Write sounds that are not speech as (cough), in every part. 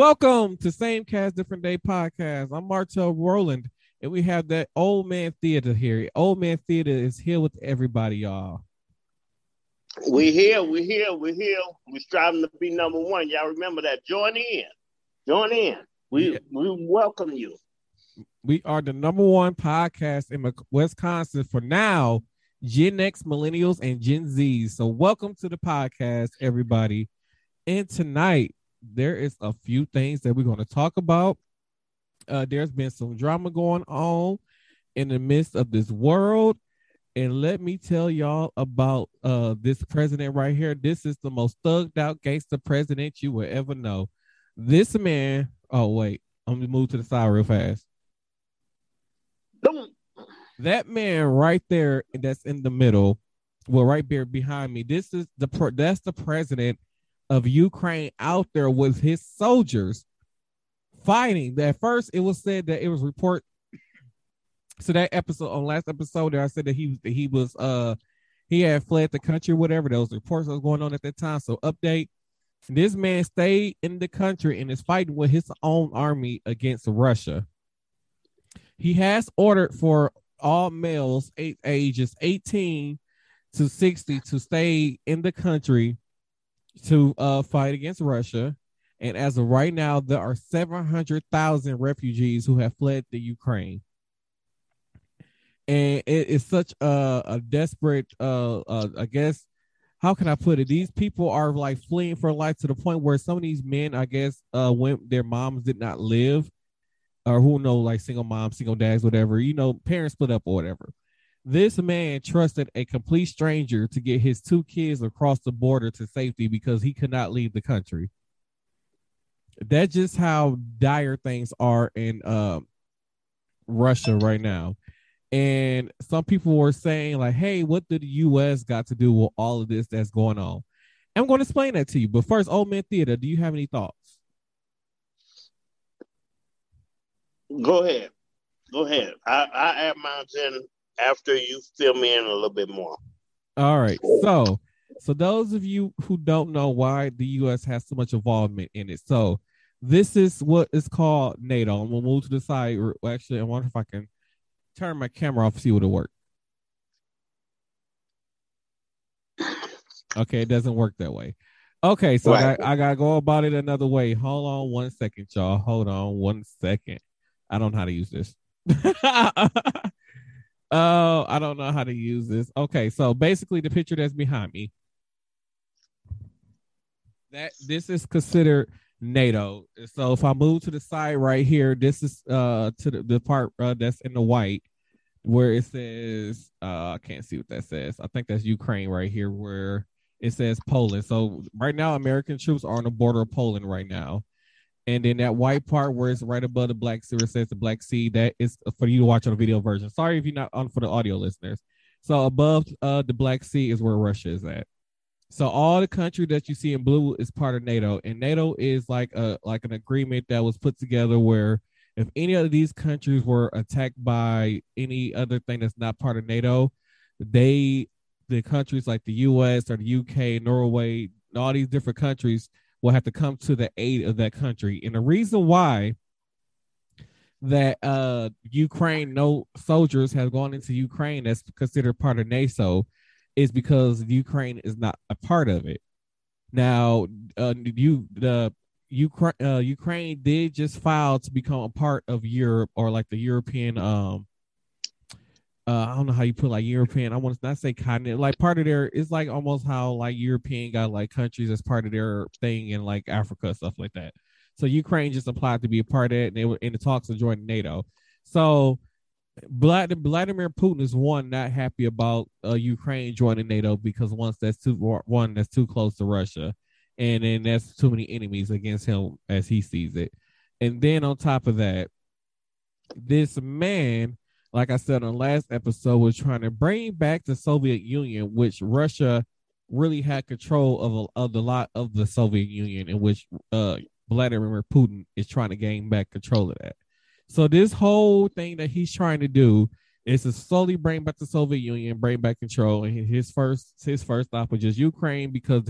Welcome to Same Cast Different Day podcast. I'm Martel Roland, and we have that old man theater here. Old man theater is here with everybody, y'all. We here, we here, we here. We striving to be number one. Y'all remember that? Join in, join in. We yeah. we welcome you. We are the number one podcast in Wisconsin for now. Gen X, Millennials, and Gen Z. So welcome to the podcast, everybody. And tonight there is a few things that we're going to talk about. Uh, there's been some drama going on in the midst of this world. And let me tell y'all about uh, this president right here. This is the most thugged out gangster president you will ever know. This man, oh, wait, I'm going to move to the side real fast. That man right there that's in the middle, well, right there behind me, this is the that's the president of Ukraine out there with his soldiers fighting. At first, it was said that it was report. (clears throat) So that episode on last episode, I said that he was that he was uh he had fled the country, whatever. Those reports that was going on at that time. So update: this man stayed in the country and is fighting with his own army against Russia. He has ordered for all males eight, ages 18 to 60 to stay in the country to uh, fight against Russia. And as of right now, there are 700,000 refugees who have fled the Ukraine. And it is such a, a desperate, uh, uh, I guess, how can I put it? These people are like fleeing for life to the point where some of these men, I guess, uh, when their moms did not live, or who know, like single moms, single dads, whatever, you know, parents split up or whatever. This man trusted a complete stranger to get his two kids across the border to safety because he could not leave the country. That's just how dire things are in uh, Russia right now. And some people were saying, like, hey, what did the US got to do with all of this that's going on? I'm going to explain that to you. But first, Old Man Theater, do you have any thoughts? Go ahead. Go ahead. I, I add mine in after you fill me in a little bit more. All right. So, so those of you who don't know why the U.S. has so much involvement in it, so this is what is called NATO. And we'll move to the side. Actually, I wonder if I can turn my camera off, see what it works. Okay, it doesn't work that way. Okay, so right. I, I, gotta go about it another way. Hold on one second, y'all. Hold on one second. I don't know how to use this. (laughs) Oh, I don't know how to use this. Okay, so basically the picture that's behind me. That this is considered NATO. So if I move to the side right here, this is uh to the, the part uh, that's in the white where it says uh I can't see what that says. I think that's Ukraine right here where it says Poland. So right now American troops are on the border of Poland right now. And then that white part where it's right above the black sea, says the Black Sea, that is for you to watch on the video version. Sorry if you're not on for the audio listeners. So above uh, the Black Sea is where Russia is at. So all the country that you see in blue is part of NATO, and NATO is like a like an agreement that was put together where if any of these countries were attacked by any other thing that's not part of NATO, they the countries like the U.S. or the U.K., Norway, all these different countries will have to come to the aid of that country. And the reason why that uh Ukraine no soldiers have gone into Ukraine that's considered part of NATO is because Ukraine is not a part of it. Now, uh, you the Ukraine uh, Ukraine did just file to become a part of Europe or like the European um uh, I don't know how you put like European. I want to not say continent, like part of their. It's like almost how like European got like countries as part of their thing in like Africa stuff like that. So Ukraine just applied to be a part of it, and they were in the talks of joining NATO. So Vladimir Putin is one not happy about uh, Ukraine joining NATO because once that's too one that's too close to Russia, and then that's too many enemies against him as he sees it. And then on top of that, this man like I said on last episode, was trying to bring back the Soviet Union, which Russia really had control of of the lot of the Soviet Union, in which uh, Vladimir Putin is trying to gain back control of that. So this whole thing that he's trying to do is to slowly bring back the Soviet Union, bring back control. And his first his first stop was just Ukraine because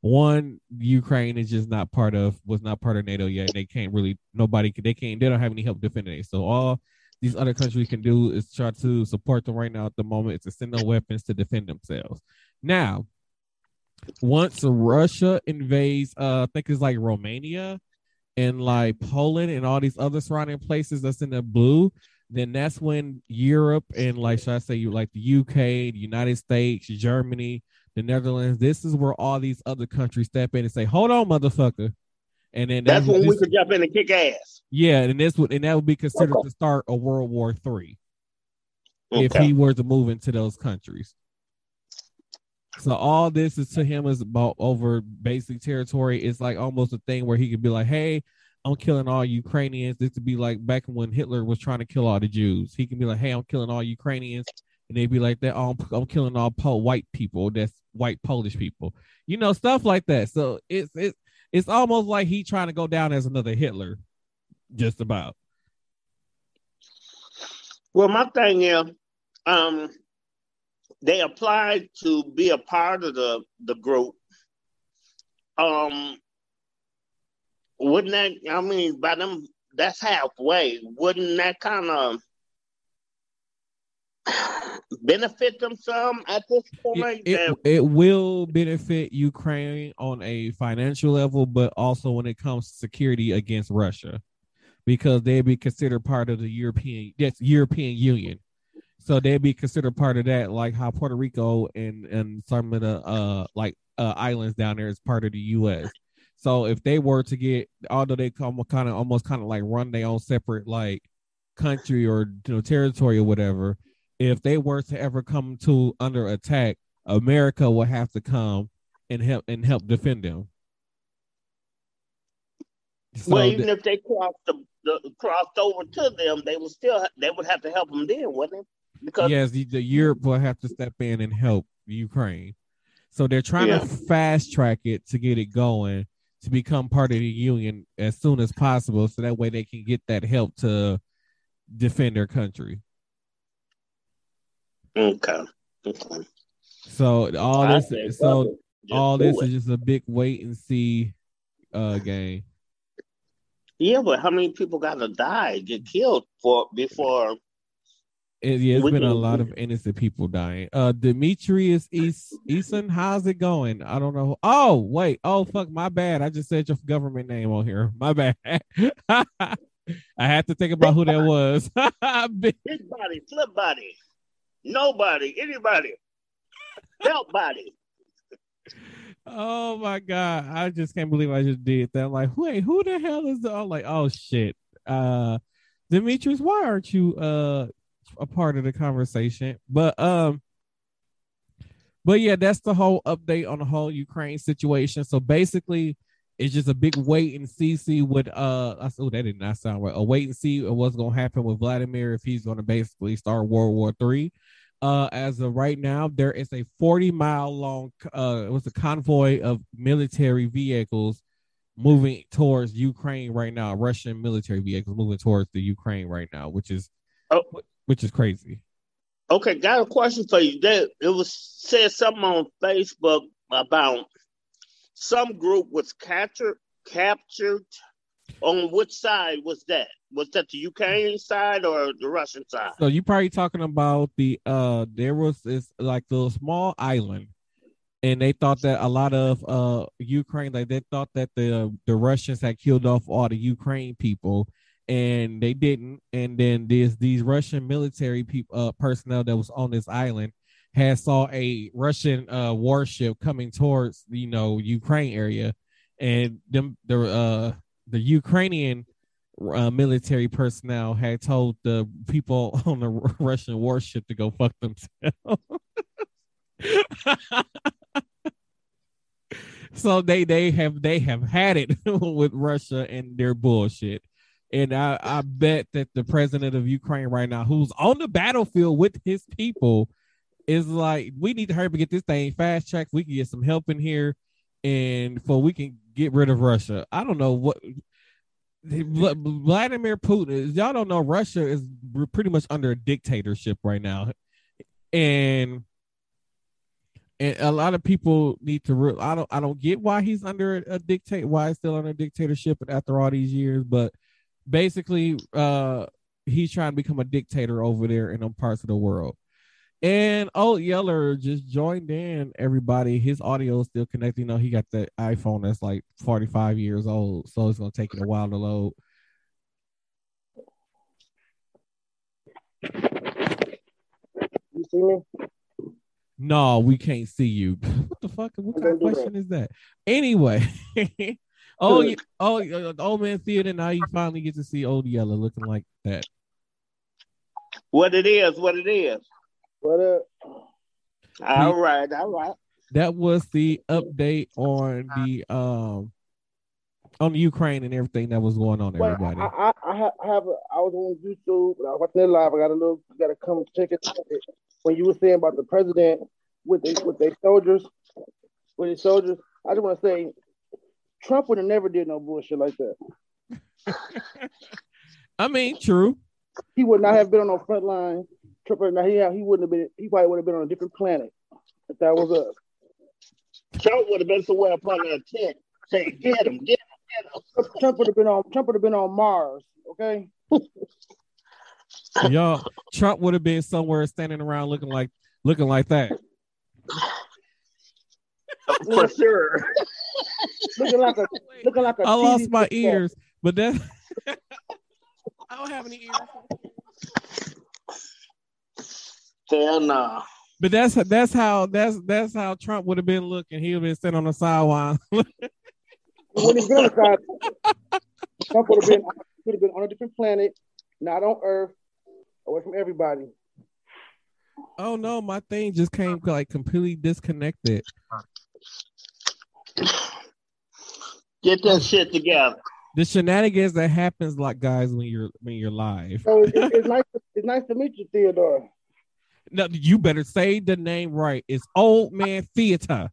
one, Ukraine is just not part of was not part of NATO yet. They can't really nobody they can't they don't have any help defending it. So all these other countries can do is try to support them right now at the moment is to send them weapons to defend themselves. Now, once Russia invades, uh, I think it's like Romania and like Poland and all these other surrounding places that's in the blue, then that's when Europe and like should I say you like the UK, the United States, Germany, the Netherlands, this is where all these other countries step in and say, Hold on, motherfucker. And then that's when this, we could jump in and kick ass. Yeah, and this would and that would be considered okay. the start of World War Three. Okay. If he were to move into those countries. So all this is to him is about over basic territory. It's like almost a thing where he could be like, "Hey, I'm killing all Ukrainians." This would be like back when Hitler was trying to kill all the Jews. He can be like, "Hey, I'm killing all Ukrainians," and they'd be like, "That oh, I'm, I'm killing all po- white people. That's white Polish people." You know, stuff like that. So it's it's it's almost like he trying to go down as another Hitler, just about. Well, my thing is, um, they applied to be a part of the the group. Um, wouldn't that? I mean, by them, that's halfway. Wouldn't that kind of benefit them some at this point? It, it, it, will benefit Ukraine on a financial level, but also when it comes to security against Russia, because they'd be considered part of the European yes European Union. So they'd be considered part of that, like how Puerto Rico and and some of the uh like uh, islands down there is part of the U.S. So if they were to get, although they come kind of almost kind of like run their own separate like country or you know territory or whatever, if they were to ever come to under attack, America will have to come and help and help defend them. So well, even th- if they crossed the, the, crossed over to them, they would still they would have to help them then, wouldn't they? Because yes, the, the Europe will have to step in and help Ukraine. So they're trying yeah. to fast track it to get it going to become part of the union as soon as possible, so that way they can get that help to defend their country. Okay. Okay. So all this, so all this it. is just a big wait and see uh game. Yeah, but how many people got to die, get killed for before? It, yeah, it's been a lot of innocent people dying. Uh, Demetrius East Eason, how's it going? I don't know. Oh, wait. Oh, fuck. My bad. I just said your government name on here. My bad. (laughs) I had to think about who that was. (laughs) Big body, flip body. Nobody, anybody, nobody. Oh my god! I just can't believe I just did that. Like, wait, who the hell is the? I'm like, oh shit. Uh, Demetrius, why aren't you uh a part of the conversation? But um, but yeah, that's the whole update on the whole Ukraine situation. So basically, it's just a big wait and see see what uh I oh that did not sound right. A wait and see what's gonna happen with Vladimir if he's gonna basically start World War Three. Uh, as of right now, there is a 40 mile long uh, it was a convoy of military vehicles moving towards Ukraine right now. Russian military vehicles moving towards the Ukraine right now, which is oh. which is crazy. Okay, got a question for you. There, it was said something on Facebook about some group was captured captured. On which side was that? was that the Ukrainian side or the Russian side? So you probably talking about the uh there was this like the small island and they thought that a lot of uh Ukraine like they thought that the the Russians had killed off all the Ukraine people and they didn't and then there's these Russian military people uh, personnel that was on this island had saw a Russian uh warship coming towards you know Ukraine area and them the uh the Ukrainian uh, military personnel had told the people (laughs) on the Russian warship to go fuck themselves. (laughs) so they they have they have had it (laughs) with Russia and their bullshit. And I, I bet that the president of Ukraine right now, who's on the battlefield with his people, is like, we need to hurry up and get this thing fast tracked. We can get some help in here, and for we can get rid of Russia. I don't know what Vladimir Putin, y'all don't know, Russia is pretty much under a dictatorship right now, and and a lot of people need to. Re- I don't. I don't get why he's under a, a dictate. Why he's still under a dictatorship after all these years. But basically, uh, he's trying to become a dictator over there in them parts of the world. And old Yeller just joined in. Everybody, his audio is still connected. You know, he got the iPhone that's like forty five years old, so it's gonna take it a while to load. You see me? No, we can't see you. (laughs) what the fuck? What kind of question is that? Anyway, (laughs) oh, yeah, oh, uh, old man theater. Now you finally get to see old Yeller looking like that. What it is, what it is. What up? All right, all right. That was the update on the um on the Ukraine and everything that was going on. Everybody, I, I, I, have, I a, I was on YouTube, I was watching it live. I got a little, got to come check it. When you were saying about the president with the, with their soldiers, with his soldiers, I just want to say, Trump would have never did no bullshit like that. (laughs) I mean, true. He would not have been on the front line. Trump, he, he wouldn't have been. He probably would have been on a different planet if that was us. Trump would have been somewhere up on a tent saying, "Get him, get him." Trump would have been on Trump would have been on Mars, okay? (laughs) Y'all, Trump would have been somewhere standing around looking like looking like that. For sure. (laughs) looking like a (laughs) looking like a I lost my ears, but that I don't have any ears. Hell no. But that's that's how that's that's how Trump would have been looking. He would have been sitting on the sideline. (laughs) when he's been Trump would have been could have been on a different planet, not on Earth, away from everybody. Oh no, my thing just came like completely disconnected. Get that shit together. The shenanigans that happens like guys when you're when you're live. So it's, it's nice. It's nice to meet you, Theodore. No, you better say the name right. It's Old Man Theater.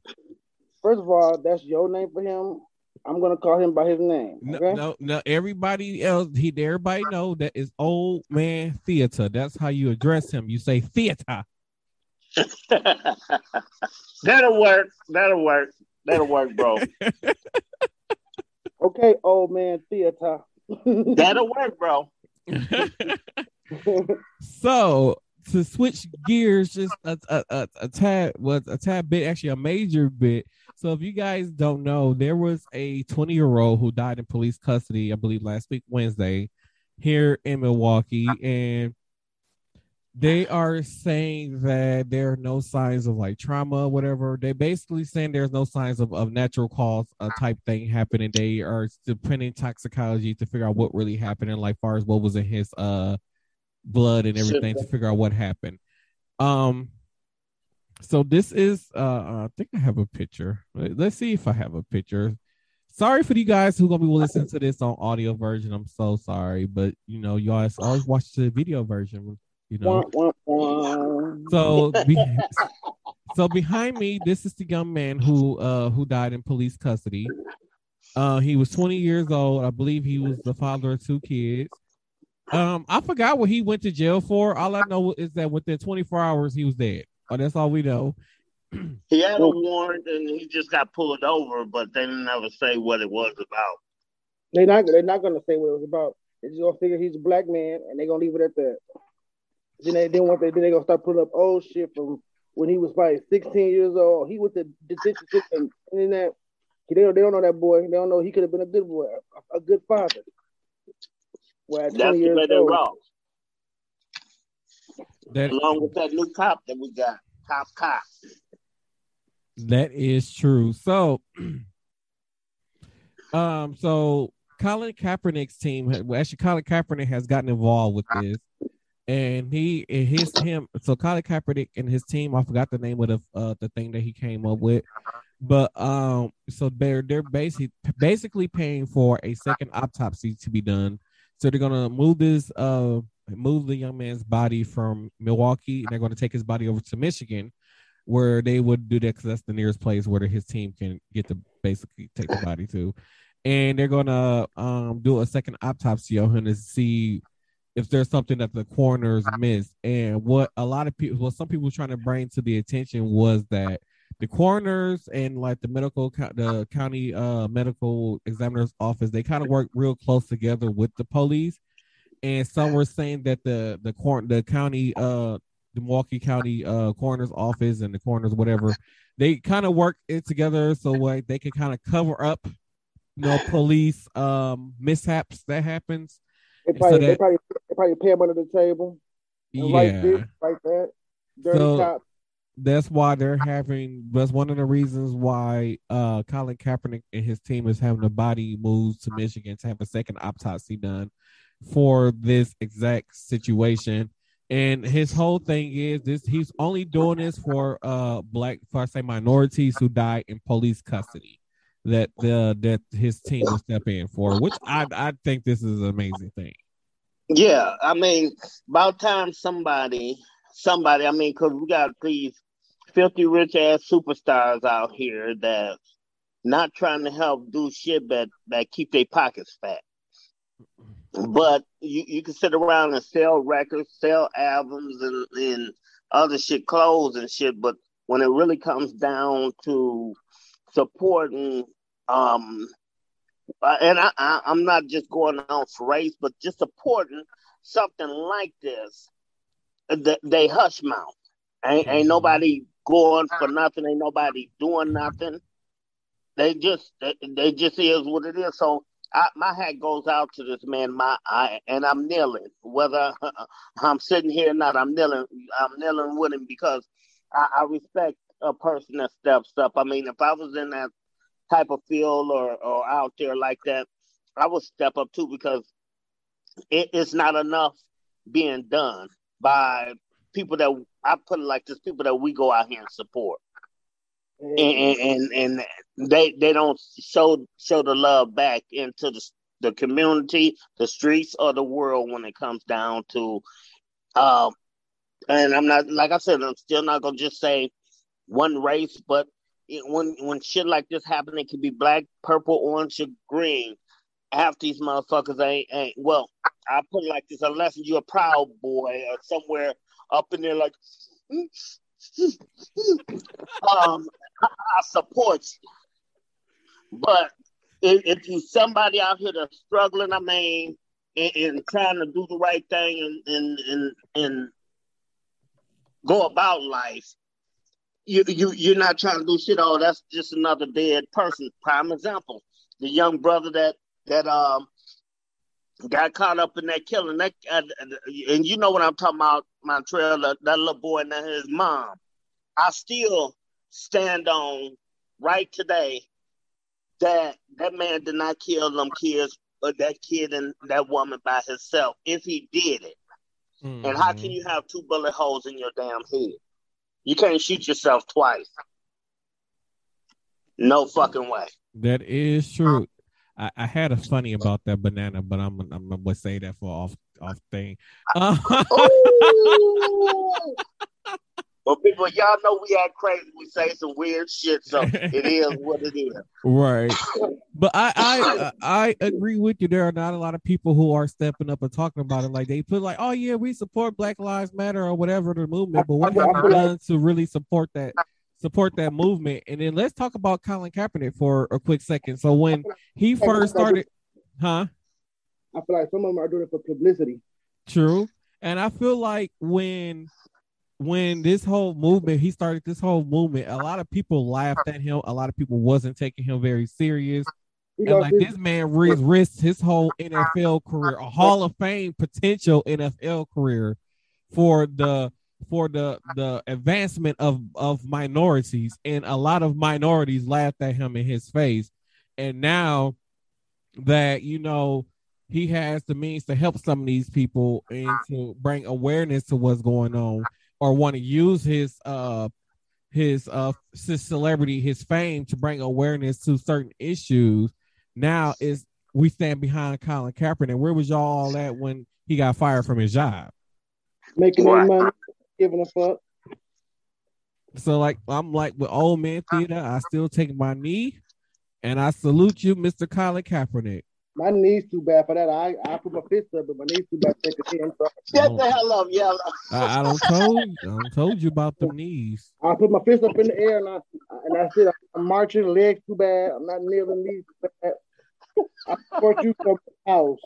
First of all, that's your name for him. I'm gonna call him by his name. Okay? No, no, no, everybody else, he everybody know that is old man theater. That's how you address him. You say theater. (laughs) That'll work. That'll work. That'll work, bro. (laughs) okay, old man theater. (laughs) That'll work, bro. so to switch gears just a, a, a, a tad was a tad bit actually a major bit. So if you guys don't know there was a 20 year old who died in police custody i believe last week wednesday here in milwaukee. And they are saying that there are no signs of like trauma whatever. They basically saying there's no signs of, of natural cause uh, type thing happening. They are depending toxicology to figure out what really happened and like far as what was in his uh blood and everything to figure out what happened. Um, so this is uh, I think I have a picture. Let's see if I have a picture. Sorry for you guys who gonna be listening to this on audio version. I'm so sorry, but you know, you always always watch the video version. You know, so be, (laughs) so behind me, this is the young man who uh who died in police custody. Uh, he was 20 years old. I believe he was the father of two kids. Um, I forgot what he went to jail for. All I know is that within 24 hours he was dead. Oh, that's all we know. (clears throat) he had a warrant and he just got pulled over, but they didn't ever say what it was about. They're not. They're not going to say what it was about. They're just gonna figure he's a black man, and they're gonna leave it at that. Then they then want they then they gonna start pulling up old shit from when he was probably 16 years old. He was the detention system and then that. They don't, they don't know that boy. They don't know he could have been a good boy, a, a good father. Well, at That's 20 years old. Wrong. That, Along with that new cop that we got, Cop cop. That is true. So, (clears throat) um, so Colin Kaepernick's team, well, actually, Colin Kaepernick has gotten involved with this, and he and his him. So Colin Kaepernick and his team, I forgot the name of the uh, the thing that he came up with, but um, so they're they're basically basically paying for a second autopsy to be done so they're gonna move this, uh, move the young man's body from Milwaukee, and they're gonna take his body over to Michigan, where they would do that because that's the nearest place where his team can get to basically take the body to, and they're gonna um, do a second autopsy on him to see if there's something that the coroners missed. And what a lot of people, what some people were trying to bring to the attention was that the coroners and like the medical the county uh medical examiner's office they kind of work real close together with the police and some were saying that the the court the county uh the Milwaukee County uh coroner's office and the coroners whatever they kind of work it together so like they can kind of cover up you know police um mishaps that happens They probably, So they probably, they probably pay him under the table. yeah Like this, like that. Dirty So- cop. That's why they're having that's one of the reasons why uh Colin Kaepernick and his team is having a body moved to Michigan to have a second autopsy done for this exact situation. And his whole thing is this he's only doing this for uh black for I say minorities who died in police custody that the that his team will step in for, which I I think this is an amazing thing. Yeah, I mean, about time somebody, somebody. I mean, because we got these filthy rich ass superstars out here that not trying to help do shit but that keep their pockets fat. But you, you can sit around and sell records, sell albums, and, and other shit, clothes and shit. But when it really comes down to supporting, um, and I, I, I'm not just going on for race, but just supporting something like this, uh, th- they hush mouth. Ain't, ain't Mhm. nobody going for nothing. Ain't nobody doing nothing. They just, they, they just is what it is. So I, my hat goes out to this man. My, I, and I'm kneeling, whether (laughs) I'm sitting here or not. I'm kneeling. I'm kneeling with him because I, I respect a person that steps up. I mean, if I was in that type of field or, or out there like that, I would step up too because it, it's not enough being done by people that I put it like this, people that we go out here and support. And, And and, and they they don't show show the love back into the the community, the streets, or the world when it comes down to um and I'm not like I said, I'm still not gonna just say one race, but it, when when shit like this happen, it could be black, purple, orange, or green. Half these motherfuckers ain't ain't well. I put it like this: unless you're a proud boy or somewhere up in there, like, um, I, I support you. But if, if you somebody out here that's struggling, I mean, and, and trying to do the right thing and and and, and go about life, you you you're not trying to do shit. Oh, that's just another dead person. Prime example: the young brother that that um got caught up in that killing. That uh, and you know what I'm talking about, Montreal. That, that little boy and his mom. I still stand on right today that that man did not kill them kids, but that kid and that woman by himself. If he did it, and how can you have two bullet holes in your damn head? You can't shoot yourself twice. No fucking way. That is true. I, I had a funny about that banana, but I'm I'm gonna say that for off off thing. Uh, (laughs) well, people, y'all know we act crazy. We say some weird shit, so it is what it is. right, but I I (coughs) I agree with you. There are not a lot of people who are stepping up and talking about it. Like they put like, oh yeah, we support Black Lives Matter or whatever the movement, but what have done to really support that support that movement? And then let's talk about Colin Kaepernick for a quick second. So when he first started, huh? I feel like some of them are doing it for publicity. True. And I feel like when when this whole movement, he started this whole movement, a lot of people laughed at him. A lot of people wasn't taking him very serious. And like this man ris- risked his whole NFL career, a Hall of Fame potential NFL career for the for the the advancement of of minorities and a lot of minorities laughed at him in his face and now that you know he has the means to help some of these people and to bring awareness to what's going on or want to use his uh his uh his celebrity his fame to bring awareness to certain issues now is we stand behind Colin Kaepernick. Where was y'all all at when he got fired from his job? making Right. money, giving a fuck. So like I'm like with old man theater, I still take my knee and I salute you, Mr. Colin Kaepernick. My knees too bad for that. I I put my fist up, but my knees too bad to take a hit. I'm sorry. Get the hell up, yellow. I, I don't told I don't told you about the knees. I put my fist up in the air and I and I said I'm marching, legs too bad. I'm not kneeling, knees too bad. I support you from the house.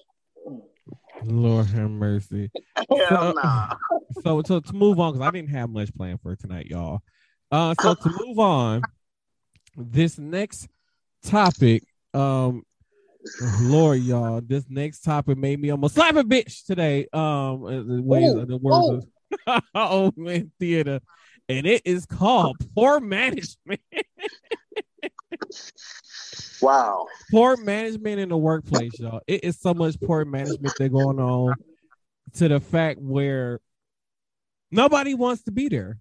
Lord have mercy. Hell nah. So so to move on, because I didn't have much planned for tonight, y'all. Uh so to (laughs) move on, this next topic, um Lord, y'all, this next topic made me almost slap a bitch today. Um, uh, the ways Ooh, the words of old man theater, and it is called poor management. (laughs) Wow. poor management in the workplace, y'all. It is so much poor management that going on to the fact where nobody wants to be there.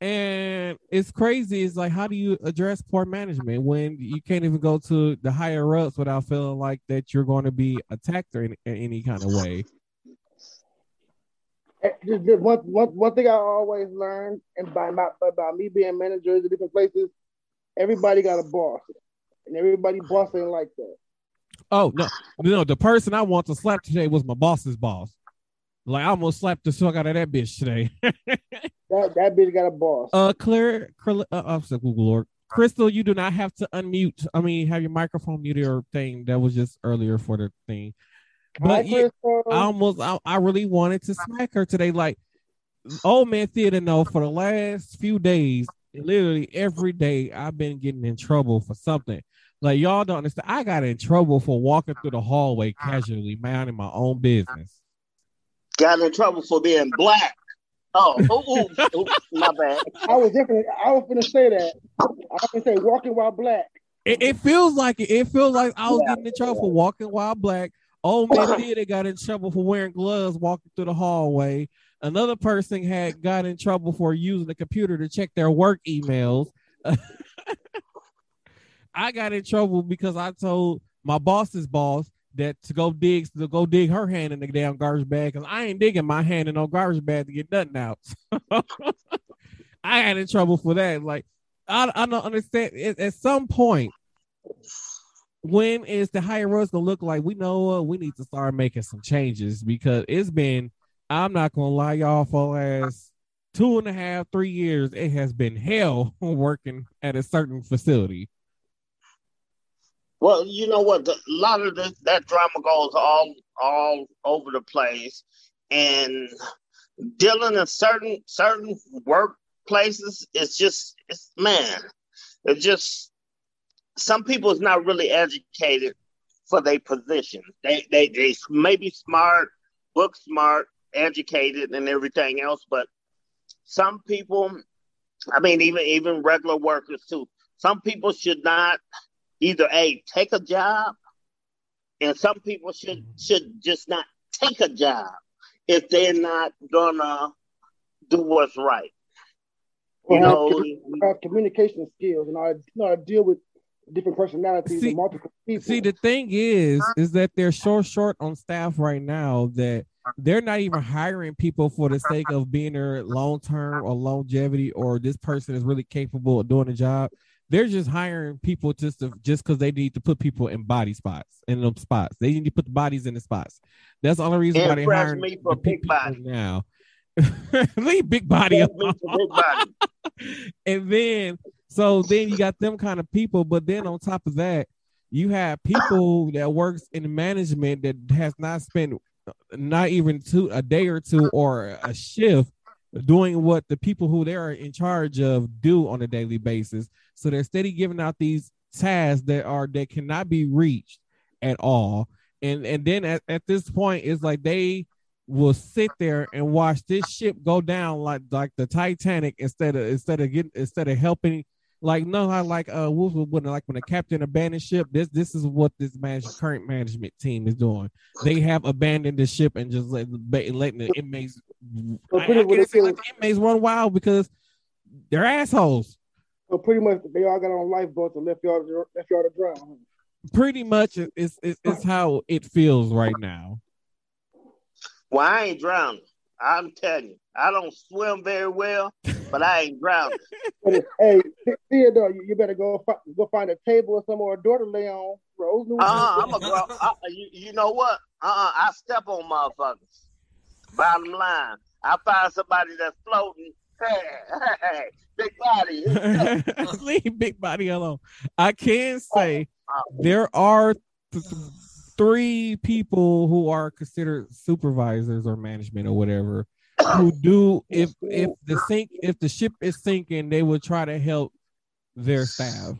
And it's crazy. It's like, how do you address poor management when you can't even go to the higher ups without feeling like that you're going to be attacked or in, in any kind of way? Eh, one, one, one thing I always learned, and by my by, by me being managers at different places, everybody got a boss, and everybody boss ain't like that. Oh no, no, the person I want to slap today was my boss's boss. Like I almost slapped the fuck out of that bitch today. (laughs) That that bitch got a boss. Uh, Claire, Claire uh, I'm sorry, Google Lord. Crystal, you do not have to unmute. I mean, have your microphone muted or thing. That was just earlier for the thing. Hi, But yeah, I almost, I, I really wanted to smack her today. Like, old man theater, no, for the last few days, literally every day, I've been getting in trouble for something. Like, y'all don't understand. I got in trouble for walking through the hallway casually, minding my own business. Got in trouble for being black. Oh, ooh, ooh, ooh, my bad. I was definitely. I was gonna say that. I was gonna say walking while black. It, it feels like it. It feels like I was Yeah. getting in trouble for walking while black. Old man (laughs) theater got in trouble for wearing gloves walking through the hallway. Another person had got in trouble for using the computer to check their work emails. (laughs) I got in trouble because I told my boss's boss that to go dig to go dig her hand in the damn garbage bag because I ain't digging my hand in no garbage bag to get nothing out. (laughs) I had in trouble for that. Like I, I don't understand. At, at some point, when is the higher ups gonna look like? We know what we need to start making some changes because it's been. I'm not gonna lie, y'all. For the last two and a half, three years, it has been hell (laughs) working at a certain facility. Well, you know what? The, a lot of this, that drama goes all all over the place, and dealing in certain certain workplaces, it's just it's man, it's just some people is not really educated for their position. They they they may be smart, book smart, educated, and everything else, but some people, I mean, even even regular workers too. Some people should not either a take a job, and some people should mm-hmm. should just not take a job if they're not gonna do what's right. You Or know, have, have communication skills and how to, know how to deal with different personalities See- and multiple people. See, the thing is, is that they're so short on staff right now that they're not even hiring people for the sake of being there long term or longevity, or this person is really capable of doing the job. They're just hiring people just to just because they need to put people in body spots in them spots. They need to put the bodies in the spots. That's the only reason why they're hiring me for the big body. now. (laughs) Leave big body Impress big body. (laughs) and then so then you got them kind of people but then on top of that you have people that works in management that has not spent not even two a day or two or a shift doing what the people who they're in charge of do on a daily basis. So they're steady giving out these tasks that are that cannot be reached at all. And and then at, at this point it's like they will sit there and watch this ship go down like like the Titanic instead of instead of getting instead of helping like no I like uh Wolf when like when the captain abandoned ship this this is what this manage, current management team is doing they have abandoned the ship and just let, ba- letting the inmates So I, I much can't say they let the inmates run wild because they're assholes So pretty much they all got on lifeboats and left y'all left y'all to drown. pretty much it's, it's it's how it feels right now Well, I ain't drowning. I'm telling you, I don't swim very well, but I ain't drowning. (laughs) Hey, Theodore, you, you better go fi- go find a table or somewhere or a door to lay on. Rose, uh, I'm a grow. Uh, you, you know what? Uh, I step on motherfuckers. Bottom line, I find somebody that's floating. Hey, hey, (laughs) big body. (laughs) Leave big body alone. I can say there are th- three people who are considered supervisors or management or whatever who (coughs) do if if the sink if the ship is sinking they will try to help their staff.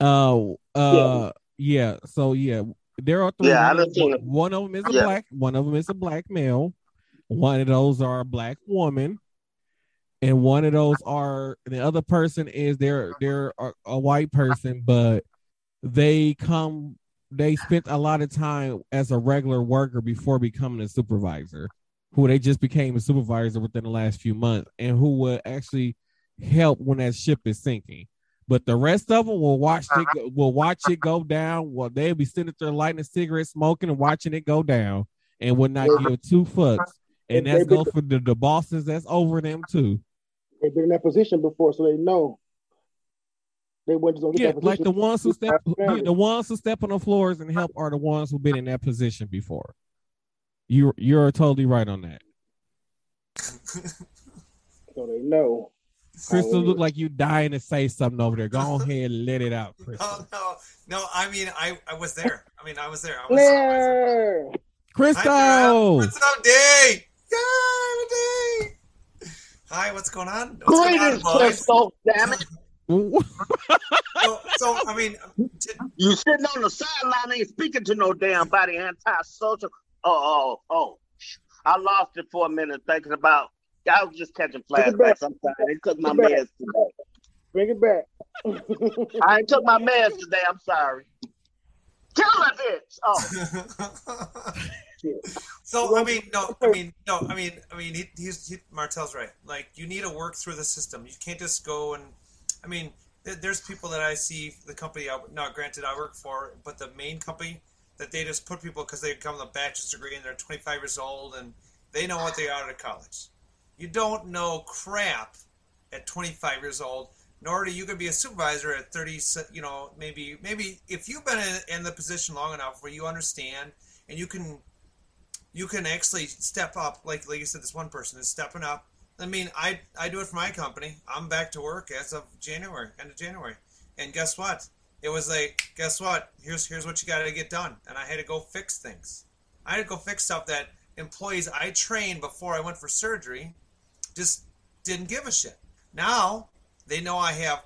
Uh uh yeah so yeah there are three Yeah, I one, one of them is a Yeah. black one of them is a black male. One of those are a black woman. And one of those are the other person is they're they're a, a white person but they come they spent a lot of time as a regular worker before becoming a supervisor who they just became a supervisor within the last few months and who will actually help when that ship is sinking. But the rest of them will watch it go, will watch it go down well they'll be sitting there lighting a cigarette smoking and watching it go down and will not give two fucks. And They- that's they- go for the, the bosses that's over them too. They've been in that position before, so they know. They weren't just gonna get Yeah, that like the ones who step, Family. the ones who step on the floors and help are the ones who've been in that position before. You you're totally right on that. (laughs) so they know. Crystal, Oh, look like you dying to say something over there. Go ahead and let it out, (laughs) No, Crystal. no, no. I mean, I, I was there. I mean, I was there. I was. Claire! Hi, Crystal, Dad. What's up, D? Yeah, D. Hi, what's going on? What's going on, boys? Crystal. Damn it! So, so, I mean, t- You sitting on the sideline, ain't speaking to no damn body, antisocial. Oh, oh, oh. I lost it for a minute thinking about. I was just catching Take back. flashbacks. I'm sorry. They took my Take it meds today. Bring it back. I ain't took my meds today. I'm sorry. Kill that bitch. Oh, (laughs) so I mean, no, I mean, no, I mean, I mean, he, he's he, Martel's right. Like, you need to work through the system. You can't just go and, I mean, there's people that I see the company. I, granted, I work for, but the main company that they just put people because they come with a bachelor's degree and they're 25 years old and they know what they are of college. You don't know crap at 25 years old. Nor do you could be a supervisor at 30. You know, maybe maybe if you've been in, in the position long enough where you understand and you can you can actually step up like like you said this one person is stepping up i mean i i do it for my company. I'm back to work as of january end of january. And guess what? It was like guess what? Here's here's what you got to get done. And i had to go fix things. I had to go fix stuff that employees i trained before i went for surgery just didn't give a shit. Now they know i have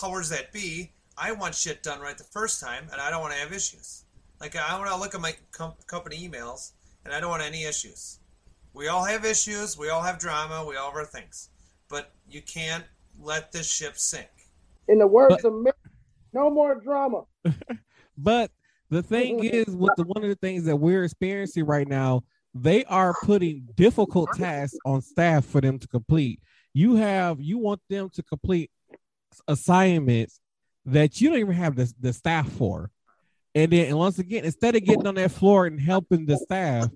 powers that be. I want shit done right the first time and i don't want to have issues. Like I want to look at my com- company emails, and I don't want any issues. We all have issues. We all have drama. We all have our things, but you can't let this ship sink. In the words But- of Mick, no more drama. (laughs) But the thing mm-hmm. is, with the one of the things that we're experiencing right now, they are putting difficult tasks on staff for them to complete. You have you want them to complete assignments that you don't even have the, the staff for. And then and once again, instead of getting on that floor and helping the staff,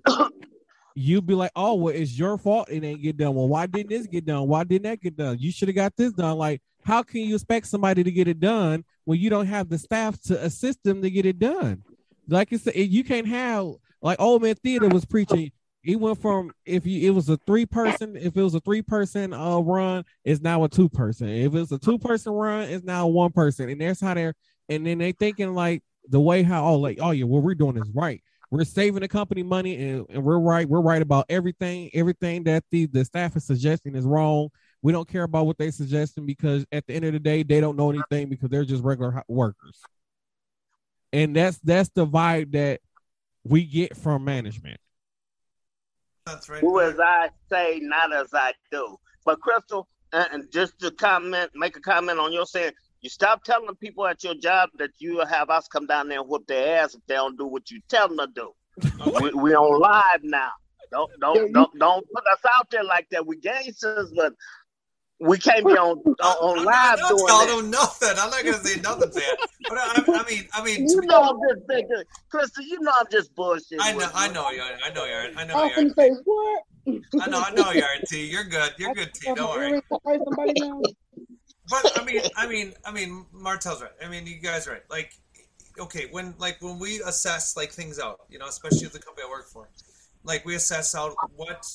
you be like, oh, well, it's your fault it ain't get done. Well, why didn't this get done? Why didn't that get done? You should have got this done. Like, how can you expect somebody to get it done when you don't have the staff to assist them to get it done? Like I said, you can't have like old man theater was preaching. He went from if you it was a three person, if it was a three person uh run, it's now a two person. If it's a two person run, it's now one person. And that's how they're and then they thinking like the way how oh like oh yeah, what we're doing is right. We're saving the company money and, and we're right. We're right about everything. Everything that the the staff is suggesting is wrong. We don't care about what they're suggesting because at the end of the day, they don't know anything because they're just regular workers. And that's that's the vibe that we get from management. That's right. do as I say, not as I do. But Crystal, and and just to comment, make a comment on your saying, you stop telling people at your job that you have us come down there and whoop their ass if they don't do what you tell them to do. (laughs) we, we on live now. Don't don't don't don't put us out there like that. We gangsters, but we can't be on (laughs) on, on I'm live not doing telling that. them nothing. I'm not gonna say nothing bad. But I, I mean, I mean, You know I'm just thinking, Crystal. You know I'm just bullshitting. I know, with I know you. I know you. I know I you. can say what? I know, I know you are, T. You're good. You're good, T. Don't worry. (laughs) But I mean, I mean, I mean, Martel's right. I mean, you guys are right. Like, okay, when like when we assess like things out, you know, especially the company I work for, like we assess out what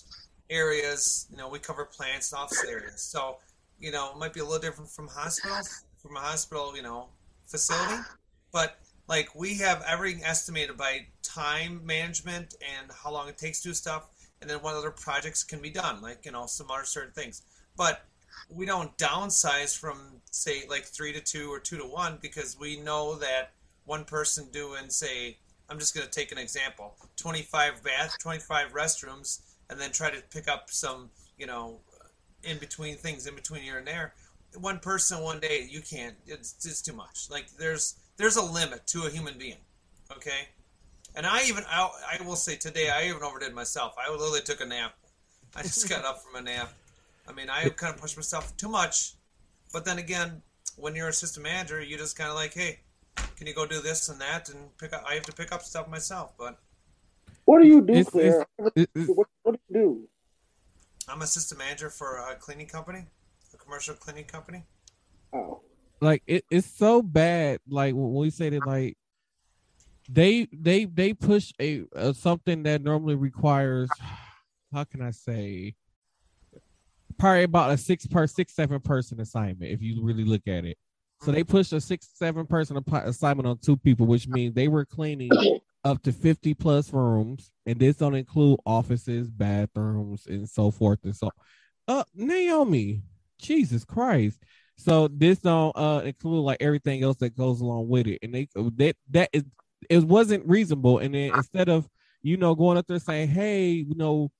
areas, you know, we cover plants office areas. So, you know, it might be a little different from hospitals, from a hospital, you know, facility, but like we have everything estimated by time management and how long it takes to do stuff and then what other projects can be done like you know some other certain things but we don't downsize from say like three to two or two to one because we know that one person doing say i'm just going to take an example 25 bath 25 restrooms and then try to pick up some you know in between things in between here and there one person one day you can't it's, it's too much like there's there's a limit to a human being. Okay, and I even I, I will say today I even overdid myself. I literally took a nap. I just got up from a nap. I mean, I kind of pushed myself too much. But then again, when you're a system manager, you just kind of like, hey, can you go do this and that and pick up? I have to pick up stuff myself. But what do you do, it's, Claire? It's, it's, what, what, do you do? I'm a system manager for a cleaning company, a commercial cleaning company. Oh like it, it's so bad like when we say that like they they they push a, a something that normally requires how can i say probably about a six per six seven person assignment if you really look at it. So they pushed a six seven person assignment on two people which means they were cleaning up to 50 plus rooms and this don't include offices bathrooms and so forth and so uh naomi jesus christ. So this don't uh include like everything else that goes along with it, and they that that is it wasn't reasonable. And then instead of you know going up there saying, hey, you know,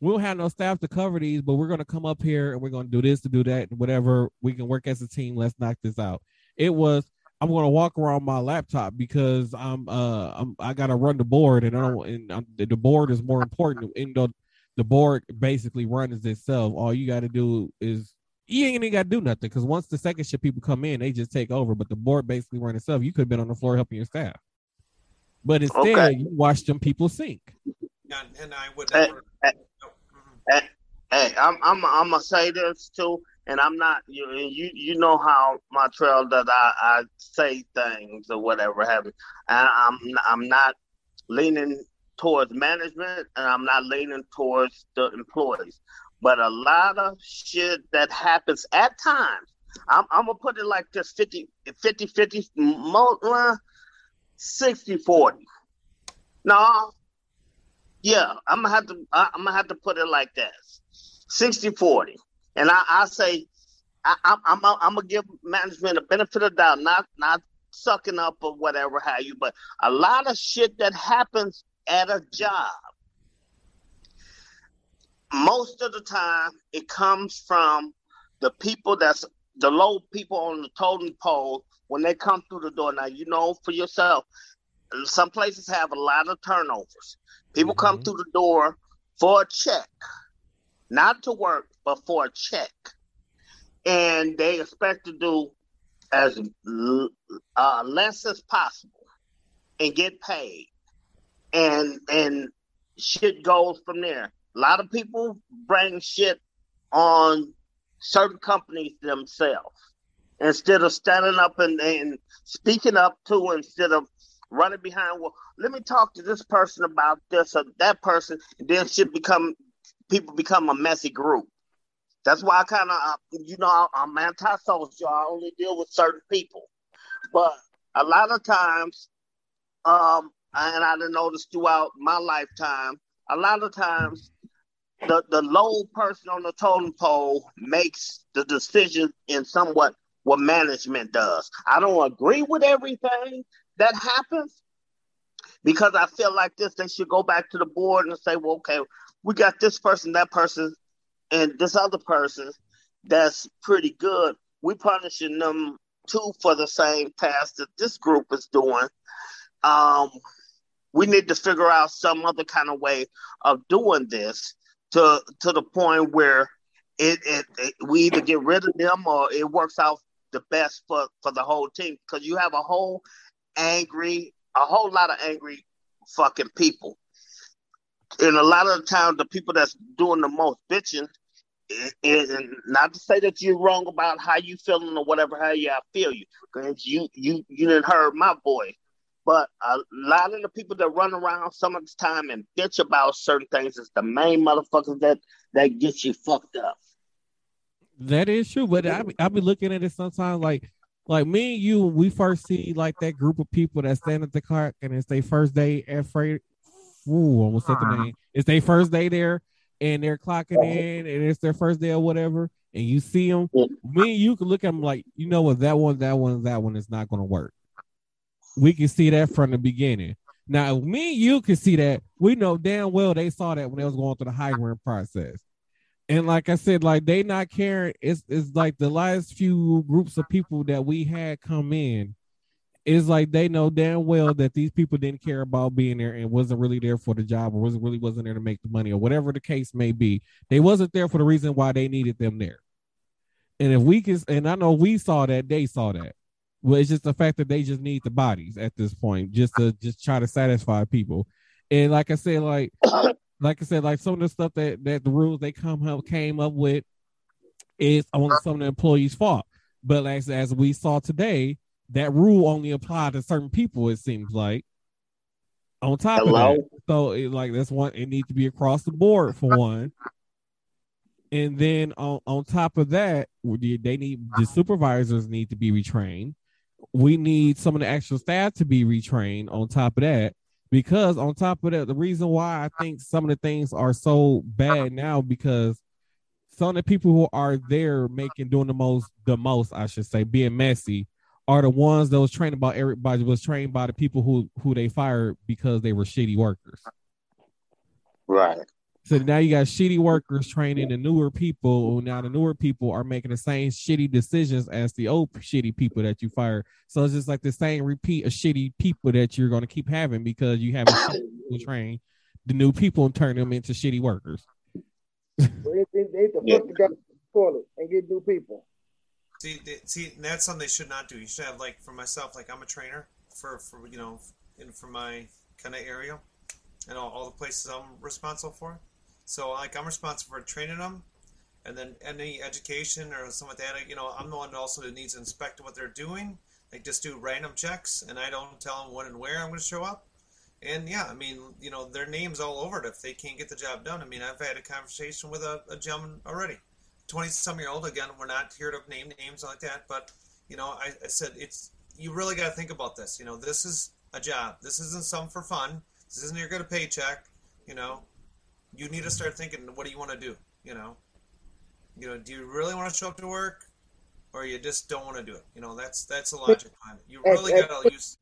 we don't have no staff to cover these, but we're gonna come up here and we're gonna do this to do that and whatever. We can work as a team. Let's knock this out. It was I'm gonna walk around my laptop because I'm uh I'm I gotta run the board and I don't and um, I'm, the board is more important. Even though the board basically runs itself, all you got to do is you ain't even got to do nothing because once the second shift people come in, they just take over. But the board basically run itself. You could have been on the floor helping your staff, but instead okay. you watch them people sink. And, and I would uh, never. Uh, Hey, hey, I'm I'm I'm gonna say this too, and I'm not you you you know how my trail that I, I say things or whatever have and I'm I'm not leaning towards management and I'm not leaning towards the employees. But a lot of shit that happens at times, I'm, I'm to put it like this 50 50 50, uh, 60 40. No, yeah, I'm gonna have to. I'm gonna have to put it like this: 60-40. and I, I say I, am I'm, I'm, I'm gonna give management a benefit of doubt, not not sucking up or whatever have you, but a lot of shit that happens at a job most of the time it comes from the people that's the low people on the totem pole when they come through the door. Now you know for yourself, some places have a lot of turnovers. People mm-hmm. come through the door for a check, not to work, but for a check, and they expect to do as uh, less as possible and get paid, and and shit goes from there. A lot of people bring shit on certain companies themselves instead of standing up and, and speaking up to instead of running behind well let me talk to this person about this or that person and then shit become people become a messy group. That's why i kind of uh, you know i'm anti-social. I only deal with certain people. But a lot of times um and I've noticed throughout my lifetime a lot of times the, the low person on the totem pole makes the decision in somewhat what management does. I don't agree with everything that happens because I feel like this, they should go back to the board and say, well, okay, we got this person, that person, and this other person that's pretty good. We punishing them too for the same task that this group is doing. Um, we need to figure out some other kind of way of doing this to to the point where it, it, it we either get rid of them or it works out the best for for the whole team because you have a whole angry a whole lot of angry fucking people and a lot of the time, the people that's doing the most bitching, and, not to say that you're wrong about how you feeling or whatever, how you I feel you, because you you you didn't heard my voice. But a lot of the people that run around some of the time and bitch about certain things is the main motherfuckers that that get you fucked up. That is true, but I I be looking at it sometimes like like me and you, we first see like that group of people that stand at the clock and it's their first day at freight. Ooh, almost said the uh-huh. name. It's their first day there, and they're clocking in, and it's their first day or whatever. And you see them, me and you can look at them like, you know what, that one, that one, that one is not going to work. We can see that from the beginning. Now, me and you can see that. We know damn well they saw that when they was going through the hiring process. And like I said, like they not caring. It's it's like the last few groups of people that we had come in. It's like they know damn well that these people didn't care about being there and wasn't really there for the job or wasn't really wasn't there to make the money or whatever the case may be. They wasn't there for the reason why they needed them there. And if we can, and I know we saw that, they saw that. Well, it's just the fact that they just need the bodies at this point, just to just try to satisfy people. And like I said, like (coughs) like I said, like some of the stuff that that the rules they come up came up with is on some of the employees' fault. But as as we saw today, that rule only applied to certain people. It seems like. On top Hello? of that, so it, like that's one. It needs to be across the board for one. And then on, on top of that, they need the supervisors need to be retrained we need some of the actual staff to be retrained on top of that because on top of that the reason why i think some of the things are so bad now because some of the people who are there making doing the most the most i should say being messy are the ones that was trained by everybody was trained by the people who who they fired because they were shitty workers. Right so now you got shitty workers training the newer people. And now the newer people are making the same shitty decisions as the old shitty people that you fired. So it's just like the same repeat of shitty people that you're going to keep having because you haven't train the new people and turn them into shitty workers. they, they, they the yeah. fuck the toilet and get new people. See, they, see, that's something they should not do. You should have like for myself, like I'm a trainer for for you know, in for my kind of area and all, all the places I'm responsible for. So like I'm responsible for training them, and then any education or something like that. You know, I'm the one also that needs to inspect what they're doing. Like just do random checks, and I don't tell them when and where I'm going to show up. And yeah, I mean, you know, their names all over it if they can't get the job done. I mean, I've had a conversation with a, a gentleman already, twenty some year old. Again, we're not here to name names like that, but you know, I, I said it's you really got to think about this. You know, this is a job. This isn't some for fun. This isn't your good paycheck. You know, you need to start thinking what do you want to do you know? You know do you really want to show up to work or you just don't want to do it? You know that's that's the logic behind it. You really got to use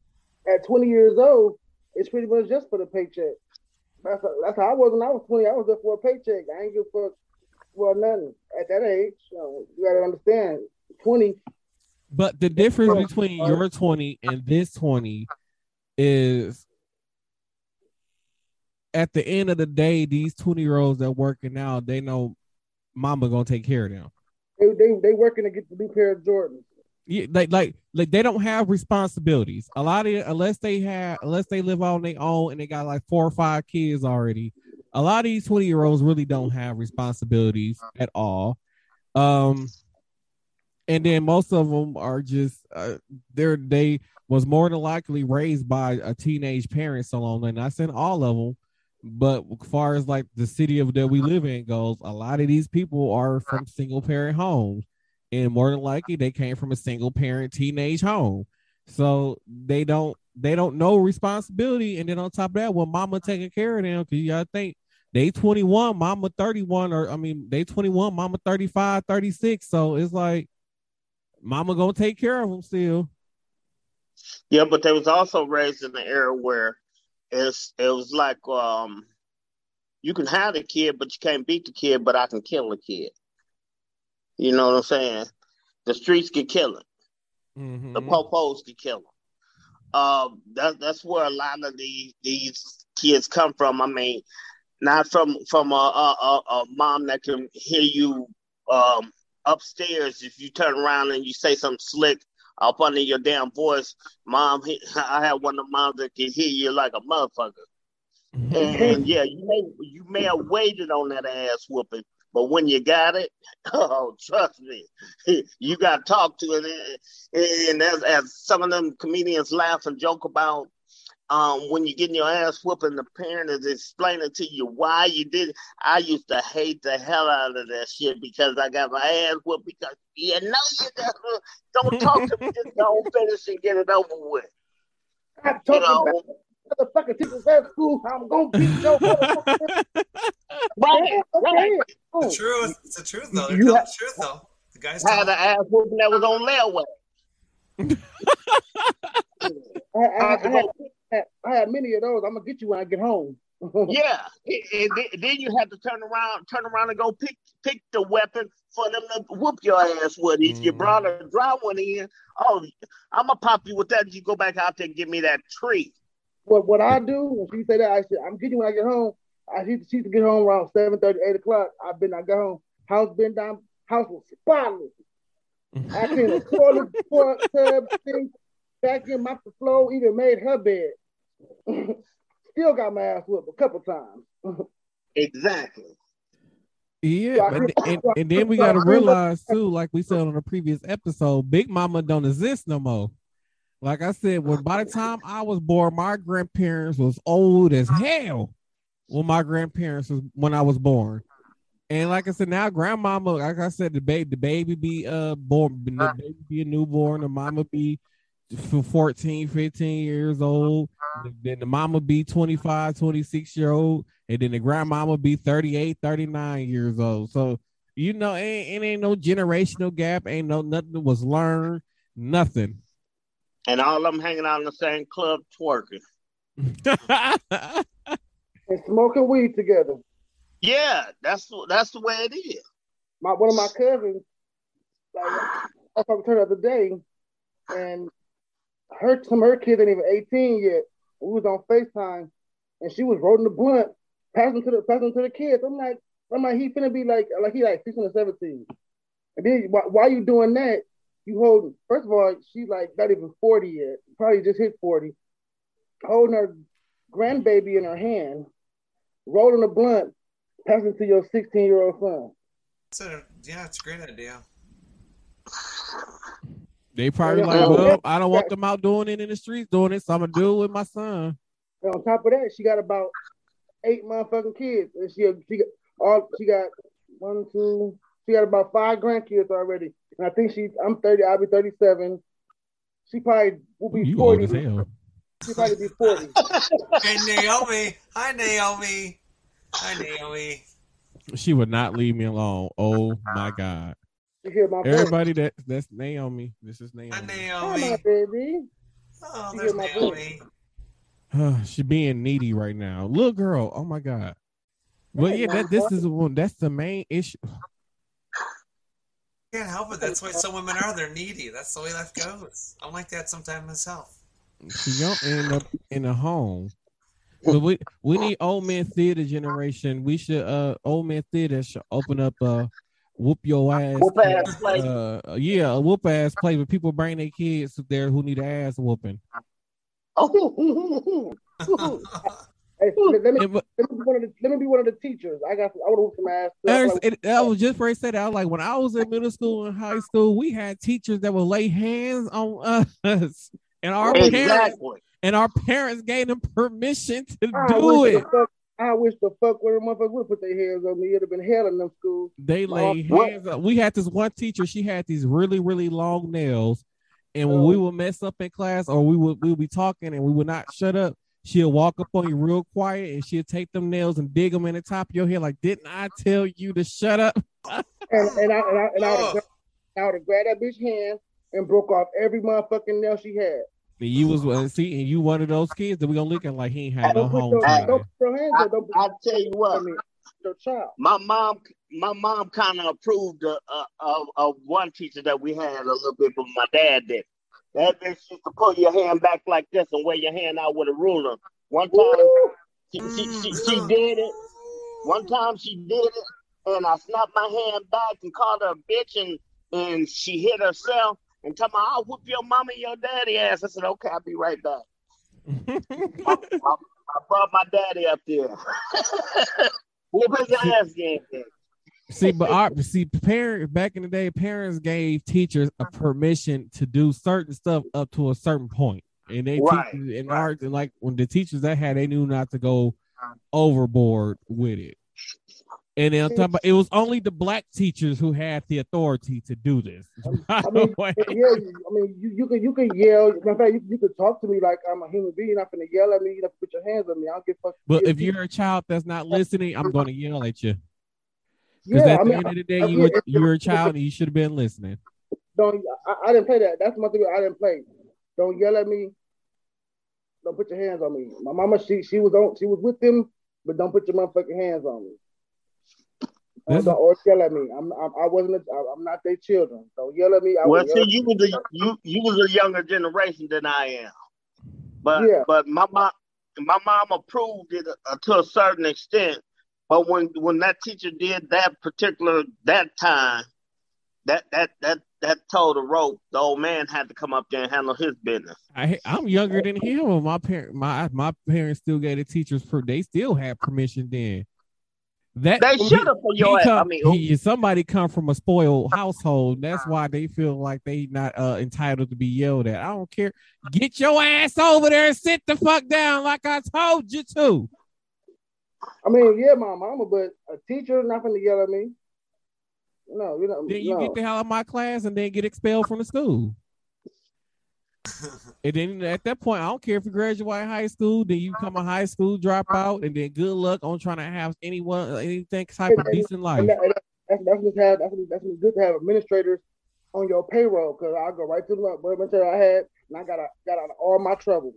at 20 years old it's pretty much just for the paycheck. That's, a, that's how i was when i was 20 i was there for a paycheck. I ain't give a fuck for nothing at that age so you got to understand 20 but the difference between your 20 and this 20 is at the end of the day, these 20 year olds that working now, they know mama gonna take care of them. They they, they working to get the new pair of Jordans. Yeah, like like like they don't have responsibilities. A lot of unless they have unless they live on their own and they got like four or five kids already. A lot of these 20 year olds really don't have responsibilities at all. Um and then most of them are just uh, they're they was more than likely raised by a teenage parent so long and I said all of them but far as like the city of that we live in goes, a lot of these people are from single parent homes, and more than likely they came from a single parent teenage home. So they don't they don't know responsibility. And then on top of that, when mama taking care of them, because gotta think they 21, mama 31, or I mean they 21, mama 35, 36. So it's like mama gonna take care of them still. Yeah, but they was also raised in the era where it's it was like um you can have the kid, but you can't beat the kid, but I can kill the kid. You know what I'm saying? The streets can kill him. Mm-hmm. The popos can kill him. Um, that, that's where a lot of these these kids come from. I mean, not from from a, a, a mom that can hear you um, upstairs if you turn around and you say something slick up under your damn voice. Mom, I had one of the moms that can hear you like a motherfucker. Mm-hmm. And yeah, you may you may have waited on that ass whooping, but when you got it, (laughs) oh, trust me, (laughs) you got to talk to it. And as, as some of them comedians laugh and joke about, um, when you're getting your ass whooping, the parent is explaining to you why you did it. I used to hate the hell out of that shit because I got my ass whooped because you know you just, don't talk to me, just don't finish and get it over with. I'm talking you know, about motherfucking teachers at school. I'm gonna beat your motherfucker. (laughs) right, right. The truth. It's the truth though. You the truth though. The guys had the ass whooping that was on layaway. I, I, I, had, I had many of those. I'm gonna get you when I get home. (laughs) yeah, and then you have to turn around, turn around and go pick pick the weapon for them to whoop your ass with. If mm. you brought a dry one in, oh, I'm gonna pop you with that. You go back out there and give me that tree. What what I do when she say that, I said, I'm getting you when I get home. I used to, to get home around 7 30, 8 o'clock. I've been I got home. House been down, house was spotless. I cleaned (laughs) the toilet, tub, sink, vacuum, mop the floor, even made her bed. (laughs) Still got my ass whooped a couple times. (laughs) exactly. Yeah, and, and, (laughs) and, then we got to realize too, like we said on the previous episode, Big Mama don't exist no more. Like I said, when by the time I was born, my grandparents was old as hell. Well, my grandparents was when I was born, and like I said, now grandmama, like I said, the baby, the baby be uh born, the baby be a newborn, the mama be for 14, 15 years old. Then the mama be 25, 26 year old. And then the grandmama be 38, 39 years old. So, you know, ain't, it ain't no generational gap. Ain't no nothing was learned. Nothing. And all of them hanging out in the same club twerking. (laughs) and smoking weed together. Yeah, that's that's the way it is. My one of my cousins, like I talked to her the other day, and her some her kids ain't even 18 yet. We was on FaceTime and she was rolling the blunt, passing to the passing to the kids. I'm like, I'm like, he finna be like like he like 16 or 17. And then why, why you doing that? You hold first of all, she's like not even 40 yet, probably just hit 40, holding her grandbaby in her hand, rolling a blunt, passing to your 16 year old son. So yeah, it's a great idea. They probably like, well, I don't want them out doing it in the streets doing it, so I'm gonna do it with my son. And on top of that, she got about eight motherfucking kids, and she she got all she got one, two, she got about five grandkids already. And I think she's I'm 30, I'll be 37. She probably will be you 40. Old as hell. She probably be 40. (laughs) hey Naomi. Hi Naomi. Hi Naomi. She would not leave me alone. Oh my God. Everybody that that's Naomi. This is Naomi. Hi, Naomi. Hi, baby. Oh, there's Naomi. she being needy right now. Little girl. Oh my god. Well, yeah, that this is the one. That's the main issue. Can't help it. That's why some women are. They're needy. That's the way life goes. I'm like that sometimes myself. She don't end up in a home. But we we need old man theater generation. We should uh old man theater should open up uh whoop your ass. Whoop ass play. Uh, yeah, a whoop ass play, but people bring their kids there who need ass whooping. Oh. (laughs) Hey, (laughs) let, me, let, me, the, let, me, be one of the teachers. I got. I want to whoop some ass. I, like, it, I was just to say that. I was like, when I was in middle school and high school, we had teachers that would lay hands on us, (laughs) and our exactly. parents and our parents gave them permission to I do it. I wish the fuck where the motherfuckers would put their hands on me. It'd have been hell in them schools. They lay uh, hands up. We had this one teacher, she had these really, really long nails. And when we oh. would mess up in class or we would we would be talking and we would not shut up, she'll walk up on you real quiet and she'll take them nails and dig them in the top of your head. Like, didn't I tell you to shut up? (laughs) and, and I and I, and I would have grabbed that bitch hand and broke off every motherfucking nail she had. And you was uh, see, and you one of those kids that we gonna look at like he ain't had no home. Your, I, I, I tell you what, my mom, my mom kind of approved of, of, of one teacher that we had a little bit, but my dad did. That bitch used to pull your hand back like this and wear your hand out with a ruler. One time, she, she, she, she did it. One time she did it, and I snapped my hand back and called her a bitch, and and she hit herself and tell me I'll whoop your mama and your daddy ass. I said, okay, I'll be right back. I, (laughs) my, my, brought my daddy up there. (laughs) Whoop his ass game. See, but our see, parents back in the day, parents gave teachers a permission to do certain stuff up to a certain point, and they Right, teach in right. And like when the teachers that had, they knew not to go overboard with it. And then on top of, it was only the black teachers who had the authority to do this. I mean, (laughs) yeah. I mean, you, you can you can yell. In fact, you, you can talk to me like I'm a human being. You're not gonna yell at me. You have to put your hands on me. I don't give a fuck. but if you're a child that's not listening, I'm going to yell at you. yeah, Because at I the mean, end of the day, I- you were you were a child and you should have been listening. don't. I, I didn't play that. That's my thing. I didn't play. Don't yell at me. Don't put your hands on me. My mama, she she was on. She was with them, but don't put your motherfucking hands on me. Or, This- don't- or yell at me. I'm, I'm I wasn't. A, I- I'm not their children. Don't yell at me. I Well, see, you was a you you was a younger generation than I am, but Yeah. but my mom my mom approved it uh, to a certain extent. But when when that teacher did that particular that time, that that that that told the rope, the old man had to come up there and handle his business. I I'm younger than him. My parent my my parents still gave the teachers per they still had permission then. That They should have for your he ass. I mean, he- somebody come from a spoiled household. That's why they feel like they not uh, entitled to be yelled at. I don't care. Get your ass over there and sit the fuck down, like I told you to. I mean, yeah, my mama, but a teacher not gonna yell at me. No, you know, Then you no. get the hell out of my class and then get expelled from the school. (laughs) And then at that point, I don't care if you graduate high school, then you come a high school dropout, and then good luck on trying to have anyone anything type of decent life. And that- and that's that's what's have that's, that's good to have administrators on your payroll because I'll go right to the what material I had and I got a, got out of all my trouble.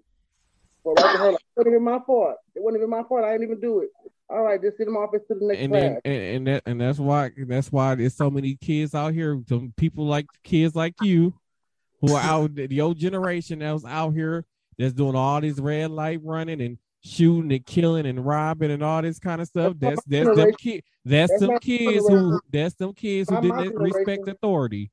But right her, like, it wasn't even my fault. It wasn't even my fault. I didn't even do it. All right, just sit in my office to the next and class. then and, and that and that's why that's why there's so many kids out here some people like kids like you who are out the old generation that was out here that's doing all this red light running and shooting and killing and robbing and all this kind of stuff That's that's not that's them kids that's, That's them kids who that's them kids who didn't respect authority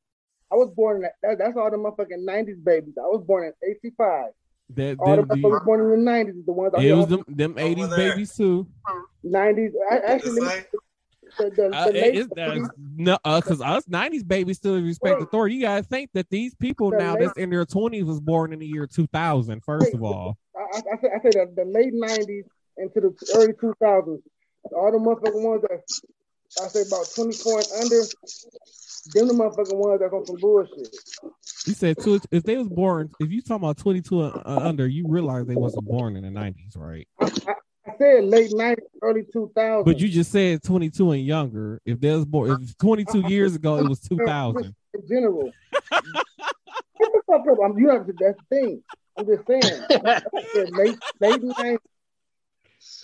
I was born in that, that. That's all the motherfucking nineties babies. I was born in eighty five. that All the them, motherfuckers the, born in the nineties is the ones. out it was them them 80s babies too nineties. Actually, It's let me- like, the, the, Uh, the late, uh, no, because us '90s babies still respect Wait. authority. You gotta think that these people The now late- that's in their 20s was born in the year 2000. First of all, (laughs) I, I, I say, I say the, the late nineties into the early two thousands. All the motherfucking ones that I say about twenty four and under, them the motherfucking ones that's on some bullshit. you said two, if they was born, if you talking about 22 and uh, under, you realize they wasn't born in the 90s, right? I said late nineties, early two thousand. But you just said 22 and younger. If they was born, if 22 (laughs) years ago, it was 2000. in general. What the fuck up? I'm you know that's the thing. I'm just saying. (laughs) Late late nineties.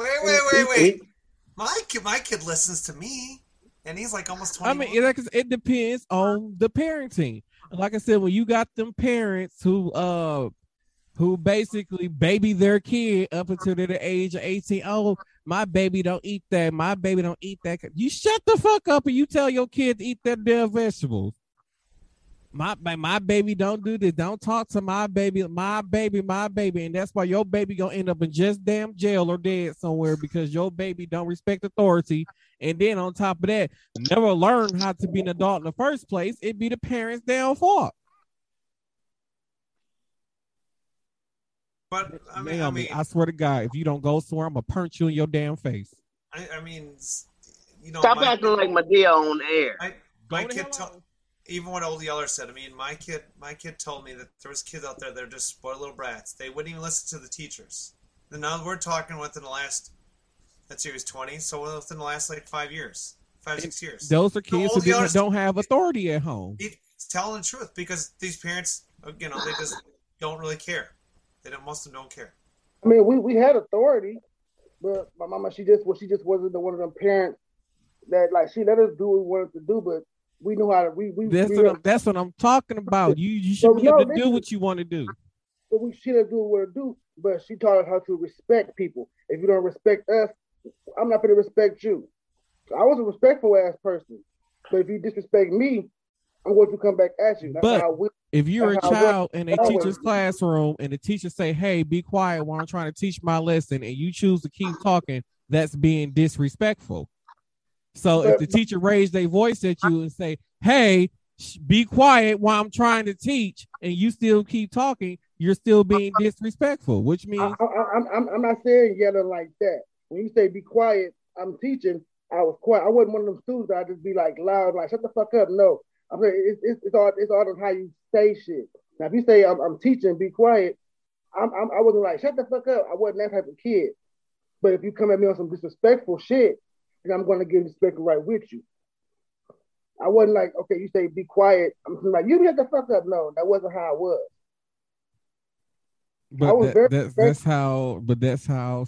wait, wait, wait, wait. My kid, my kid listens to me, and he's like almost twenty. I twenty. mean, it, it depends on the parenting. Like I said, when you got them parents who uh who basically baby their kid up until the age of 18. Oh, my baby don't eat that. My baby don't eat that. You shut the fuck up and you tell your kid to eat their damn vegetables. My my- my baby don't do this. Don't talk to my baby. My baby, my baby, and that's why your baby gonna end up in just damn jail or dead somewhere because your baby don't respect authority. And then on top of that, never learn how to be an adult in the first place. It be the parents' damn fault. But I mean, I mean, I swear to God, if you don't go somewhere, I'm gonna punch you in your damn face. I, I mean, you know, Stop my, acting like Madea on air. my, my kid hell told, on. even what old Yeller said. I mean, my kid, my kid told me that there was kids out there that are just spoiled little brats. They wouldn't even listen to the teachers. And now we're talking within the last, that was twenty, so within the last like five years, five six years. Those are kids who old didn't, don't have authority at home. He's telling the truth because these parents, uh, you know, they just don't really care. They don't. Most of them don't care. I mean, we, we had authority, but my mama, she just well, she just wasn't the one of them parents that like she let us do what we wanted to do, but we knew how to we we, That's we what I'm, that's what I'm talking about. You you should But be able no, to do what you want to do. but we she let us do what we to do. But she taught us how to respect people. If you don't respect us, I'm not gonna respect you. I was a respectful ass person, but if you disrespect me, I'm going to come back at you. That's But- If you're a That's it child in a teacher's classroom and the teacher say, "Hey, be quiet while I'm trying to teach my lesson," and you choose to keep talking, that's being disrespectful. So if the teacher raised their voice at you and say, "Hey, sh- be quiet while I'm trying to teach," and you still keep talking, you're still being disrespectful, which means I, I'm not saying yelling like that. When you say be quiet, I'm teaching. I was quiet. I wasn't one of them students that I just be like loud, like shut the fuck up. No, I'm saying it's, it's, it's all it's all on how you say shit. Now, if you say I'm, I'm teaching, be quiet. I'm, I'm I wasn't like shut the fuck up. I wasn't that type of kid. But if you come at me on some disrespectful shit, then I'm going to give respect right with you. I wasn't like okay, you say be quiet. I'm like you shut the fuck up. No, that wasn't how I was. But was that, very that's that's how. But that's how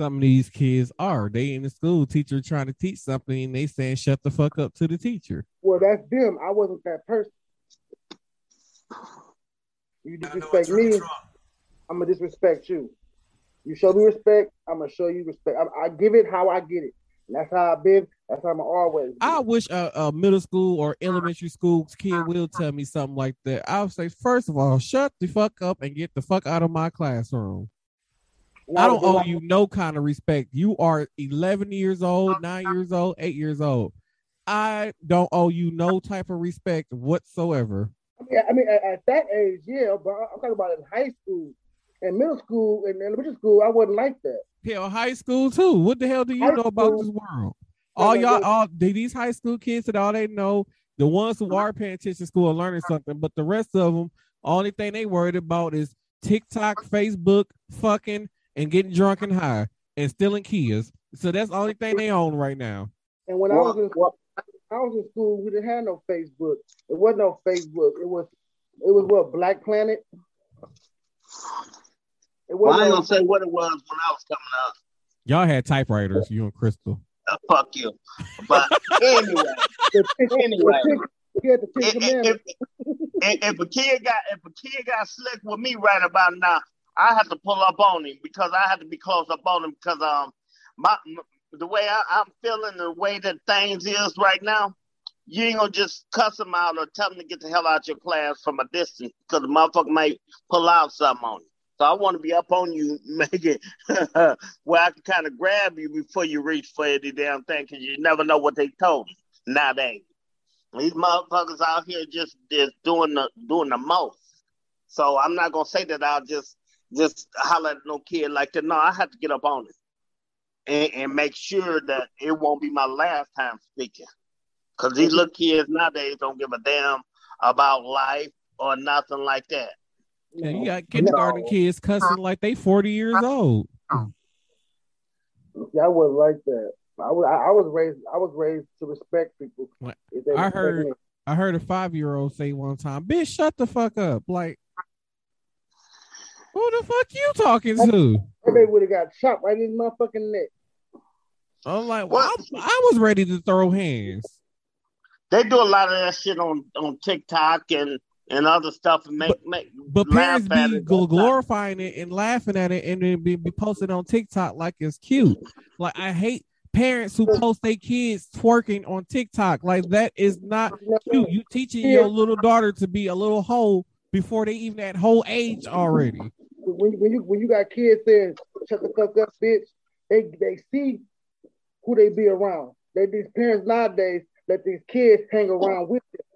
some, some of these kids are. They in the school, teacher trying to teach something, and they saying "shut the fuck up" to the teacher. Well, that's them. I wasn't that person. You disrespect me. I'm gonna disrespect you. You show me respect, I'm gonna show you respect. I, I give it how I get it. And that's how I've been. That's how I'm always. I wish a, a middle school or elementary school kid will tell me something like that. I'll say, first of all, shut the fuck up and get the fuck out of my classroom. I don't owe you no kind of respect. You are 11 years old, nine years old, eight years old. I don't owe you no type of respect whatsoever. I mean, I mean, at, at that age, yeah, but I'm talking about in high school, and middle school, and elementary school. I wasn't like that. Hell, high school too. What the hell do you High know about this world? All y'all, all these high school kids that all they know, the ones who uh-huh. are paying attention to school are learning something, but the rest of them, only thing they worried about is TikTok, Facebook, fucking, and getting drunk and high and stealing kids. So that's the only thing they own right now. And when I was in well, I was in school, we didn't have no Facebook. It wasn't no Facebook. It was it was what Black Planet. It well, I ain't no- gonna say what it was when I was coming up. Y'all had typewriters, you and Crystal. Uh, fuck you. But anyway, (laughs) the Anyway. the Ten- we the if, if, if, if a kid got if a kid got slick with me right about now, I have to pull up on him because I have to be close up on him because um my the way I, I'm feeling the way that things is right now, you ain't gonna just cuss him out or tell him to get the hell out your class from a distance because the motherfucker might pull out something on you. So I want to be up on you, (laughs) make it (laughs) where I can kind of grab you before you reach for any damn thing because you never know what they told you nowadays. These motherfuckers out here just just doing the doing the most. So I'm not gonna say that I'll just just holler at no kid like that. No, I have to get up on it and, and make sure that it won't be my last time speaking. Cause these little kids nowadays don't give a damn about life or nothing like that. And you got kindergarten kids cussing like they 40 years old. Yeah, I wasn't like that. I was I, I was raised I was raised to respect people. What? If they I heard- me. I heard a five year old say one time, bitch, shut the fuck up. Like, who the fuck you talking to? That baby would have got chopped right in his motherfucking neck. I'm like, well, What? I, I was ready to throw hands. They do a lot of that shit on, on TikTok and, and other stuff and make make But parents be it. glorifying it and laughing at it and then be, be posting on TikTok like it's cute. Like, I hate parents who post their kids twerking on TikTok. Like, that is not cute. You teaching your little daughter to be a little hoe before they even at whole age already. When, when you when you got kids saying shut the fuck up, bitch, they they see who they be around. They these parents nowadays let these kids hang around with them.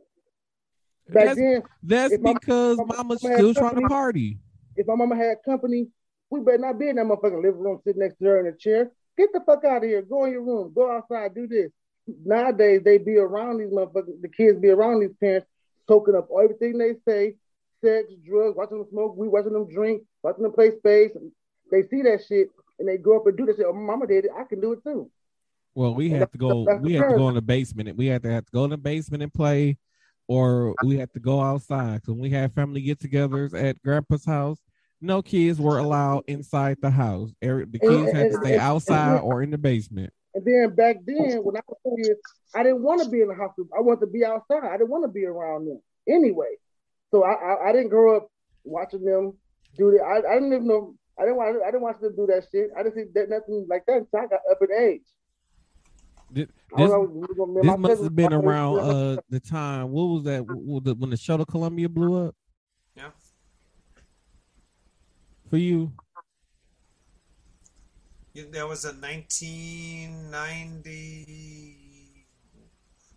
Back That's, then, that's because mama's mama still trying to party. if my mama had company, we better not be in that motherfucking living room sitting next to her in a chair. Get the fuck out of here. Go in your room. Go outside. Do this. Nowadays, they be around these motherfuckers. The kids be around these parents, soaking up everything they say, sex, drugs, watching them smoke, we watching them drink, watching them play space. They see that shit and they grow up and do that shit. Oh, mama did it. I can do it too. Well, we And have to go. We have to go in the basement. and We have to have to go in the basement and play, or we have to go outside. When we have family get-togethers at Grandpa's house, no kids were allowed inside the house. Every- The kids had to stay outside or in the basement. And then back then, when I was kids, I didn't want to be in the house. I wanted to be outside. I didn't want to be around them anyway. So I, I, I didn't grow up watching them do that. I, I didn't even know. I didn't want. I didn't watch them do that shit. I didn't see that nothing like that until I got up in age. This, I this, know, this must have been around uh the time. What was that? What was the- when the shuttle Columbia blew up Yeah. for you? Yeah, That was a 1990,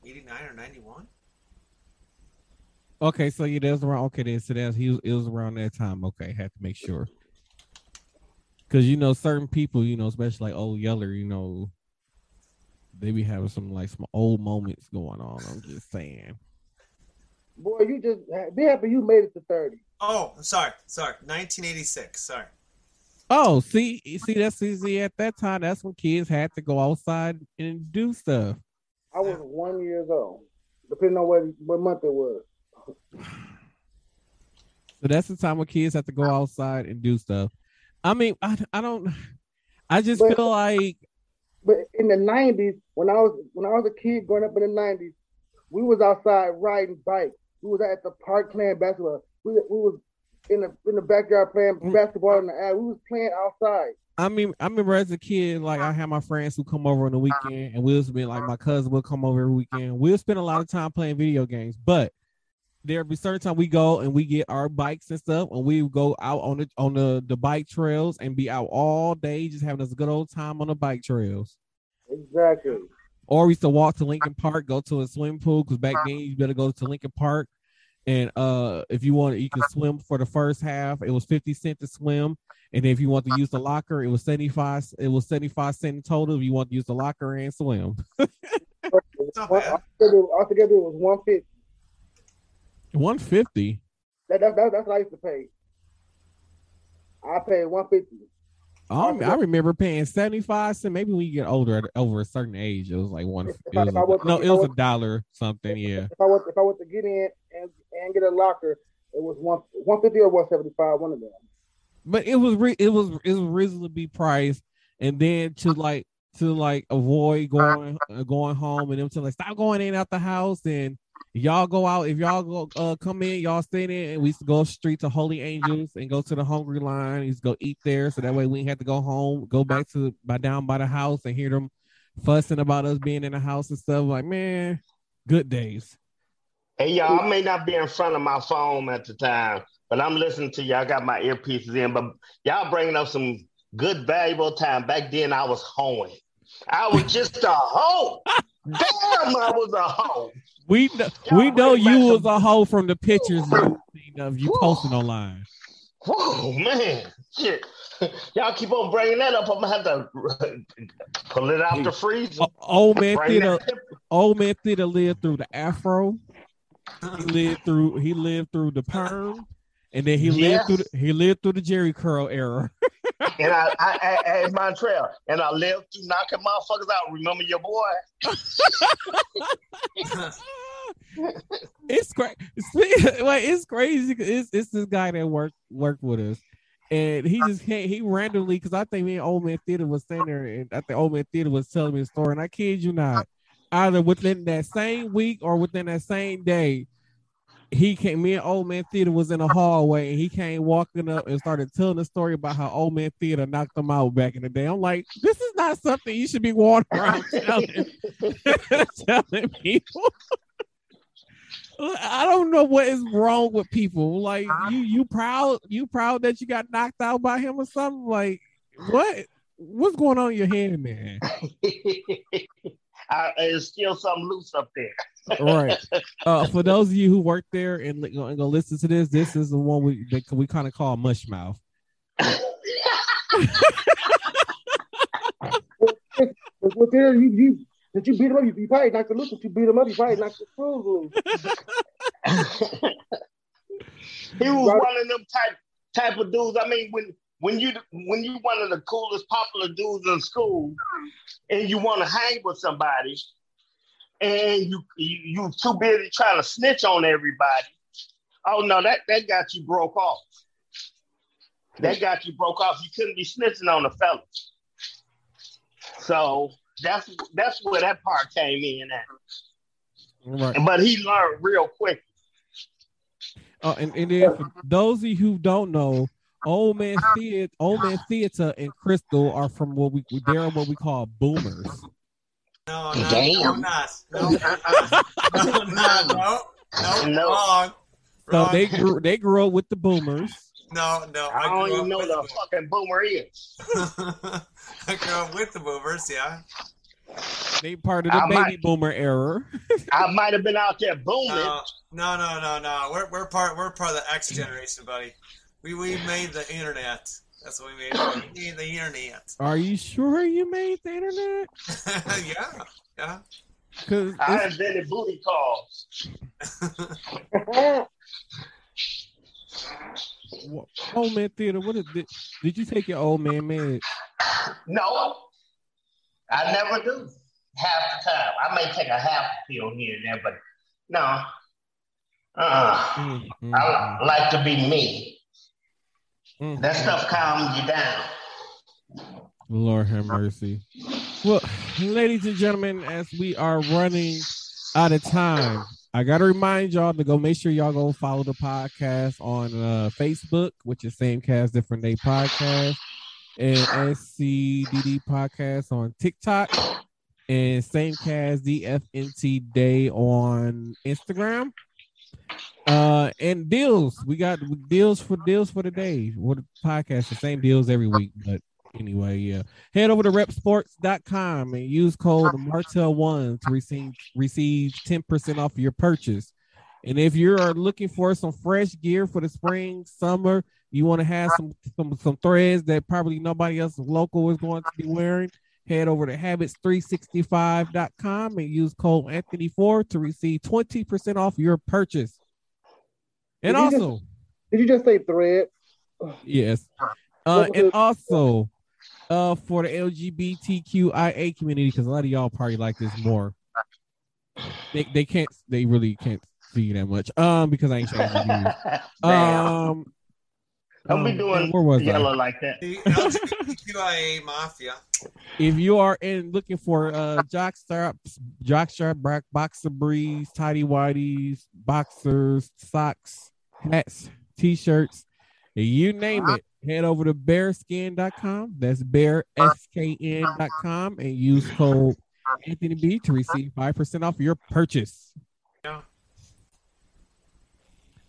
89 or 91. Okay, so yeah, that was around. Okay, then so that's he was. It was around that time. Okay, had to make sure. Because you know, certain people, you know, especially like old Yeller, you know, they be having some like some old moments going on. I'm just saying. Boy, you just be happy you made it to thirty. Oh, I'm sorry, sorry, 1986. Sorry. Oh, see, see, that's easy. At that time, that's when kids had to go outside and do stuff. I was one years old, depending on what what month it was. So that's the time when kids have to go outside and do stuff. I mean, I, I don't. I just But- feel like But in the nineties, when I was when I was a kid growing up in the nineties, we was outside riding bikes. We was at the park playing basketball. We, we was in the in the backyard playing Mm. basketball in the alley. We was playing outside. I mean, I remember as a kid, like I had my friends who come over on the weekend, and we'll be like my cousin will come over every weekend. We'll spend a lot of time playing video games, but there'll be certain time we go and we get our bikes and stuff, and we go out on the on the the bike trails and be out all day, just having us a good old time on the bike trails. Exactly. Or we used to walk to Lincoln Park, go to a swimming pool because back then you better go to Lincoln Park. And uh if you want you can swim for the first half, it was 50 cent to swim. And if you want to use the locker, it was 75, it was 75 cent total if you want to use the locker and swim. It's (laughs) not Well, bad. Altogether, altogether it was one fifty. 150. That, that, that, that's what I used to pay. I paid one fifty. I, I remember paying 75 cent. Maybe when you get older, at over a certain age, it was like one. It was was- a, no, if it I was a dollar something. Yeah. If I was if I was to get in and, and get a locker, it was one one fifty or one seventy five. One of them. but it was re- it was it was reasonably priced, and then to like to like avoid going uh, going home and them to like stop going in out the house and y'all go out if y'all go uh come in y'all stay in and we used to go street to Holy Angels and go to the Hungry Line. We used to go eat there so that way we didn't have to go home, go back to by down by the house and hear them fussing about us being in the house and stuff. Like man, good days. Hey y'all, I may not be in front of my phone at the time, but I'm listening to y'all. I got my earpieces in, but y'all bringing up some good, valuable time. Back then, I was hoeing. I was just a hoe. (laughs) Damn, I was a hoe. We know, Y'all we know you was a hoe from the pictures you seen of you posting online. Whoa, man, shit. Y'all keep on bringing that up. I'm gonna have to pull it out the freezer. O- old man Bring theater, that- old man theater lived through the afro. He uh-huh. lived through he lived through the perm, and then he Yes. lived through the, he lived through the Jheri curl era. (laughs) and I, I, I, Montreal, and I lived through knocking motherfuckers out. Remember your boy? it's crazy. (laughs) Like it's crazy. It's it's this guy that worked worked with us, and he just came. He randomly because I think me and Old Man Theater was sitting there, and I think Old Man Theater was telling me a story, and I kid you not, either within that same week or within that same day. He came. Me and Old Man Theater was in the hallway, and he came walking up and started telling the story about how Old Man Theater knocked him out back in the day. I'm like, this is not something you should be walking (laughs) around telling, (laughs) telling people. I don't know what is wrong with people. Like you, you proud, you proud that you got knocked out by him or something. Like what? What's going on in your head, man? (laughs) I, there's still something loose up there. Right. (laughs) Uh, for those of you who work there and li- gonna listen to this, this is the one we that we kind of call mush mouth. But with there, you you did you beat him up? You, you probably knocked the loose. If you beat him up, you probably knocked the screws loose. (laughs) he was one of them type type of dudes. I mean, when when you when you one of the coolest popular dudes in school, and you want to hang with somebody, and you you you too busy trying to snitch on everybody. Oh no, that that got you broke off. That got you broke off. You couldn't be snitching on the fellas. So that's that's where that part came in at. Right. But he learned real quick. Uh, and, and then for those of you who don't know, Old Man Theater, Old Man Theater and Crystal are from what we they're what we call boomers. No, no, Damn. no, not. No, no, no, no, no, No. wrong. So Wrong. they grew, they grew up with the boomers. no, no. I don't even know with the fucking boomer is. (laughs) I grew up with the boomers, yeah. They part of the I baby might- boomer era. (laughs) I might have been out there booming. No, no, no, no, no. We're we're part we're part of the X generation, buddy. We we made the internet. That's what we made. We (coughs) made the internet. Are you sure you made the internet? (laughs) yeah, yeah. Because I invented booty calls. (laughs) old man theater. What is, did, did you take your old man meds? No, I never do. Half the time, I may take a half a pill here and there, but no. Uh, Mm, mm, I like to be me. Mm, That stuff calms you down. Lord have mercy. Well, ladies and gentlemen, as we are running out of time, I gotta remind y'all to go make sure y'all go follow the podcast on uh, Facebook, which is Same Cast Different Day Podcast, and SCDD Podcast on TikTok, and Same Cast DFNT Day on Instagram. Uh, and deals. We got deals for deals for the day. What podcast, the same deals every week, but anyway, yeah. Head over to repsports.com and use code Martel1 to receive receive 10% off your purchase. And if you are looking for some fresh gear for the spring, summer, you want to have some some some threads that probably nobody else local is going to be wearing, head over to habits365.com and use code Anthony4 to receive 20% off your purchase. And Did you just- also, Did you just say thread? Yes. Uh, and also, uh, for the LGBTQIA community, because a lot of y'all probably like this more. They they can't they really can't see that much. Um, because I ain't showing the views. (laughs) Damn. Um, Don't be um, doing where was yellow I? like that. The LGBTQIA mafia. If you are in looking for uh jock straps, jock strap, black boxer briefs, tidy whities, boxers, socks, hats, t-shirts, you name it, head over to bearskin.com. That's bearskn.com and use code Anthony B to receive 5% off your purchase. Yeah.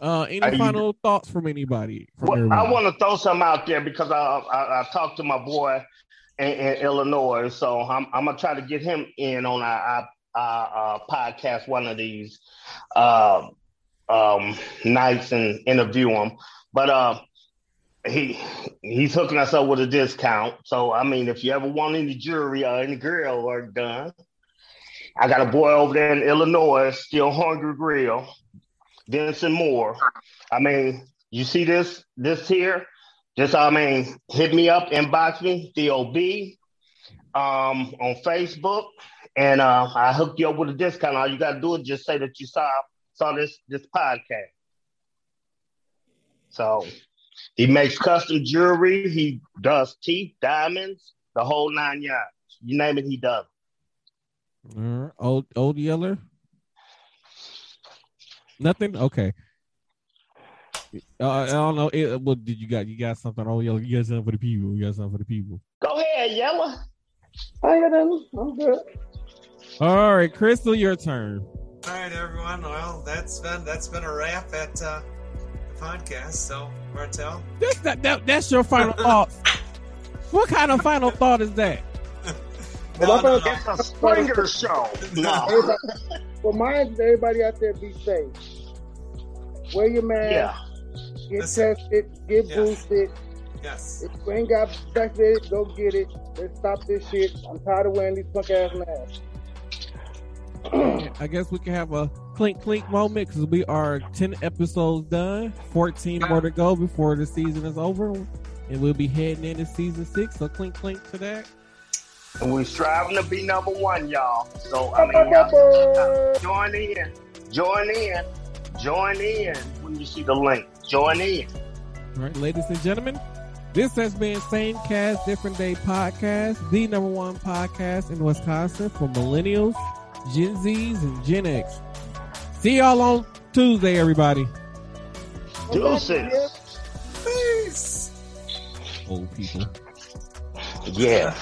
Uh, any you- final thoughts from anybody? From Well, I want to throw some out there because I I, I talked to my boy in, in Illinois, so I'm I'm gonna try to get him in on our, our, our uh, podcast one of these uh, um, nights and interview him. But uh, he he's hooking us up with a discount. So I mean, if you ever want any jewelry or any grill work done, I got a boy over there in Illinois, still Hungry Grill, Vincent Moore. I mean, you see this this here? Just I mean, hit me up, inbox me, DOB, um, on Facebook, and uh, I hook you up with a discount. All you gotta do is just say that you saw saw this this podcast. So he makes custom jewelry. He does teeth, diamonds, the whole nine yards. You name it, he does. Right. Old old Yeller. Nothing. Okay. Uh, I don't know. It, what did you got? You got something? Oh, Yeller. You got something for the people. You got something for the people. Go ahead, Yella. I got nothing. I'm good. All right, Crystal, your turn. All right, everyone. Well, that's been that's been a wrap at uh, the podcast. So, Martel. That's that, that, That's your final (laughs) thought. What kind of final thought is that? (laughs) No, no, no. It's a Springer show. (laughs) No. Everybody, well, mine is everybody out there be safe. Wear your mask. Yeah. Get Listen. tested. Get Yeah. boosted. Yes. If you ain't got vaccinated, go get it. Let's stop this shit. I'm tired of wearing these punk ass masks. (clears throat) I guess we can have a clink clink moment because we are 10 episodes done, 14 more to go before the season is over. And we'll be heading into season six. So clink clink to that. And we're striving to be number one, y'all. So, I mean, y'all join in. Join in. Join in when you see the link. Join in. All right, ladies and gentlemen, this has been Same Cast, Different Day Podcast, the number one podcast in Wisconsin for millennials, Gen Zs, and Gen X. See y'all on Tuesday, everybody. Deuces. Peace. Old people. Yeah.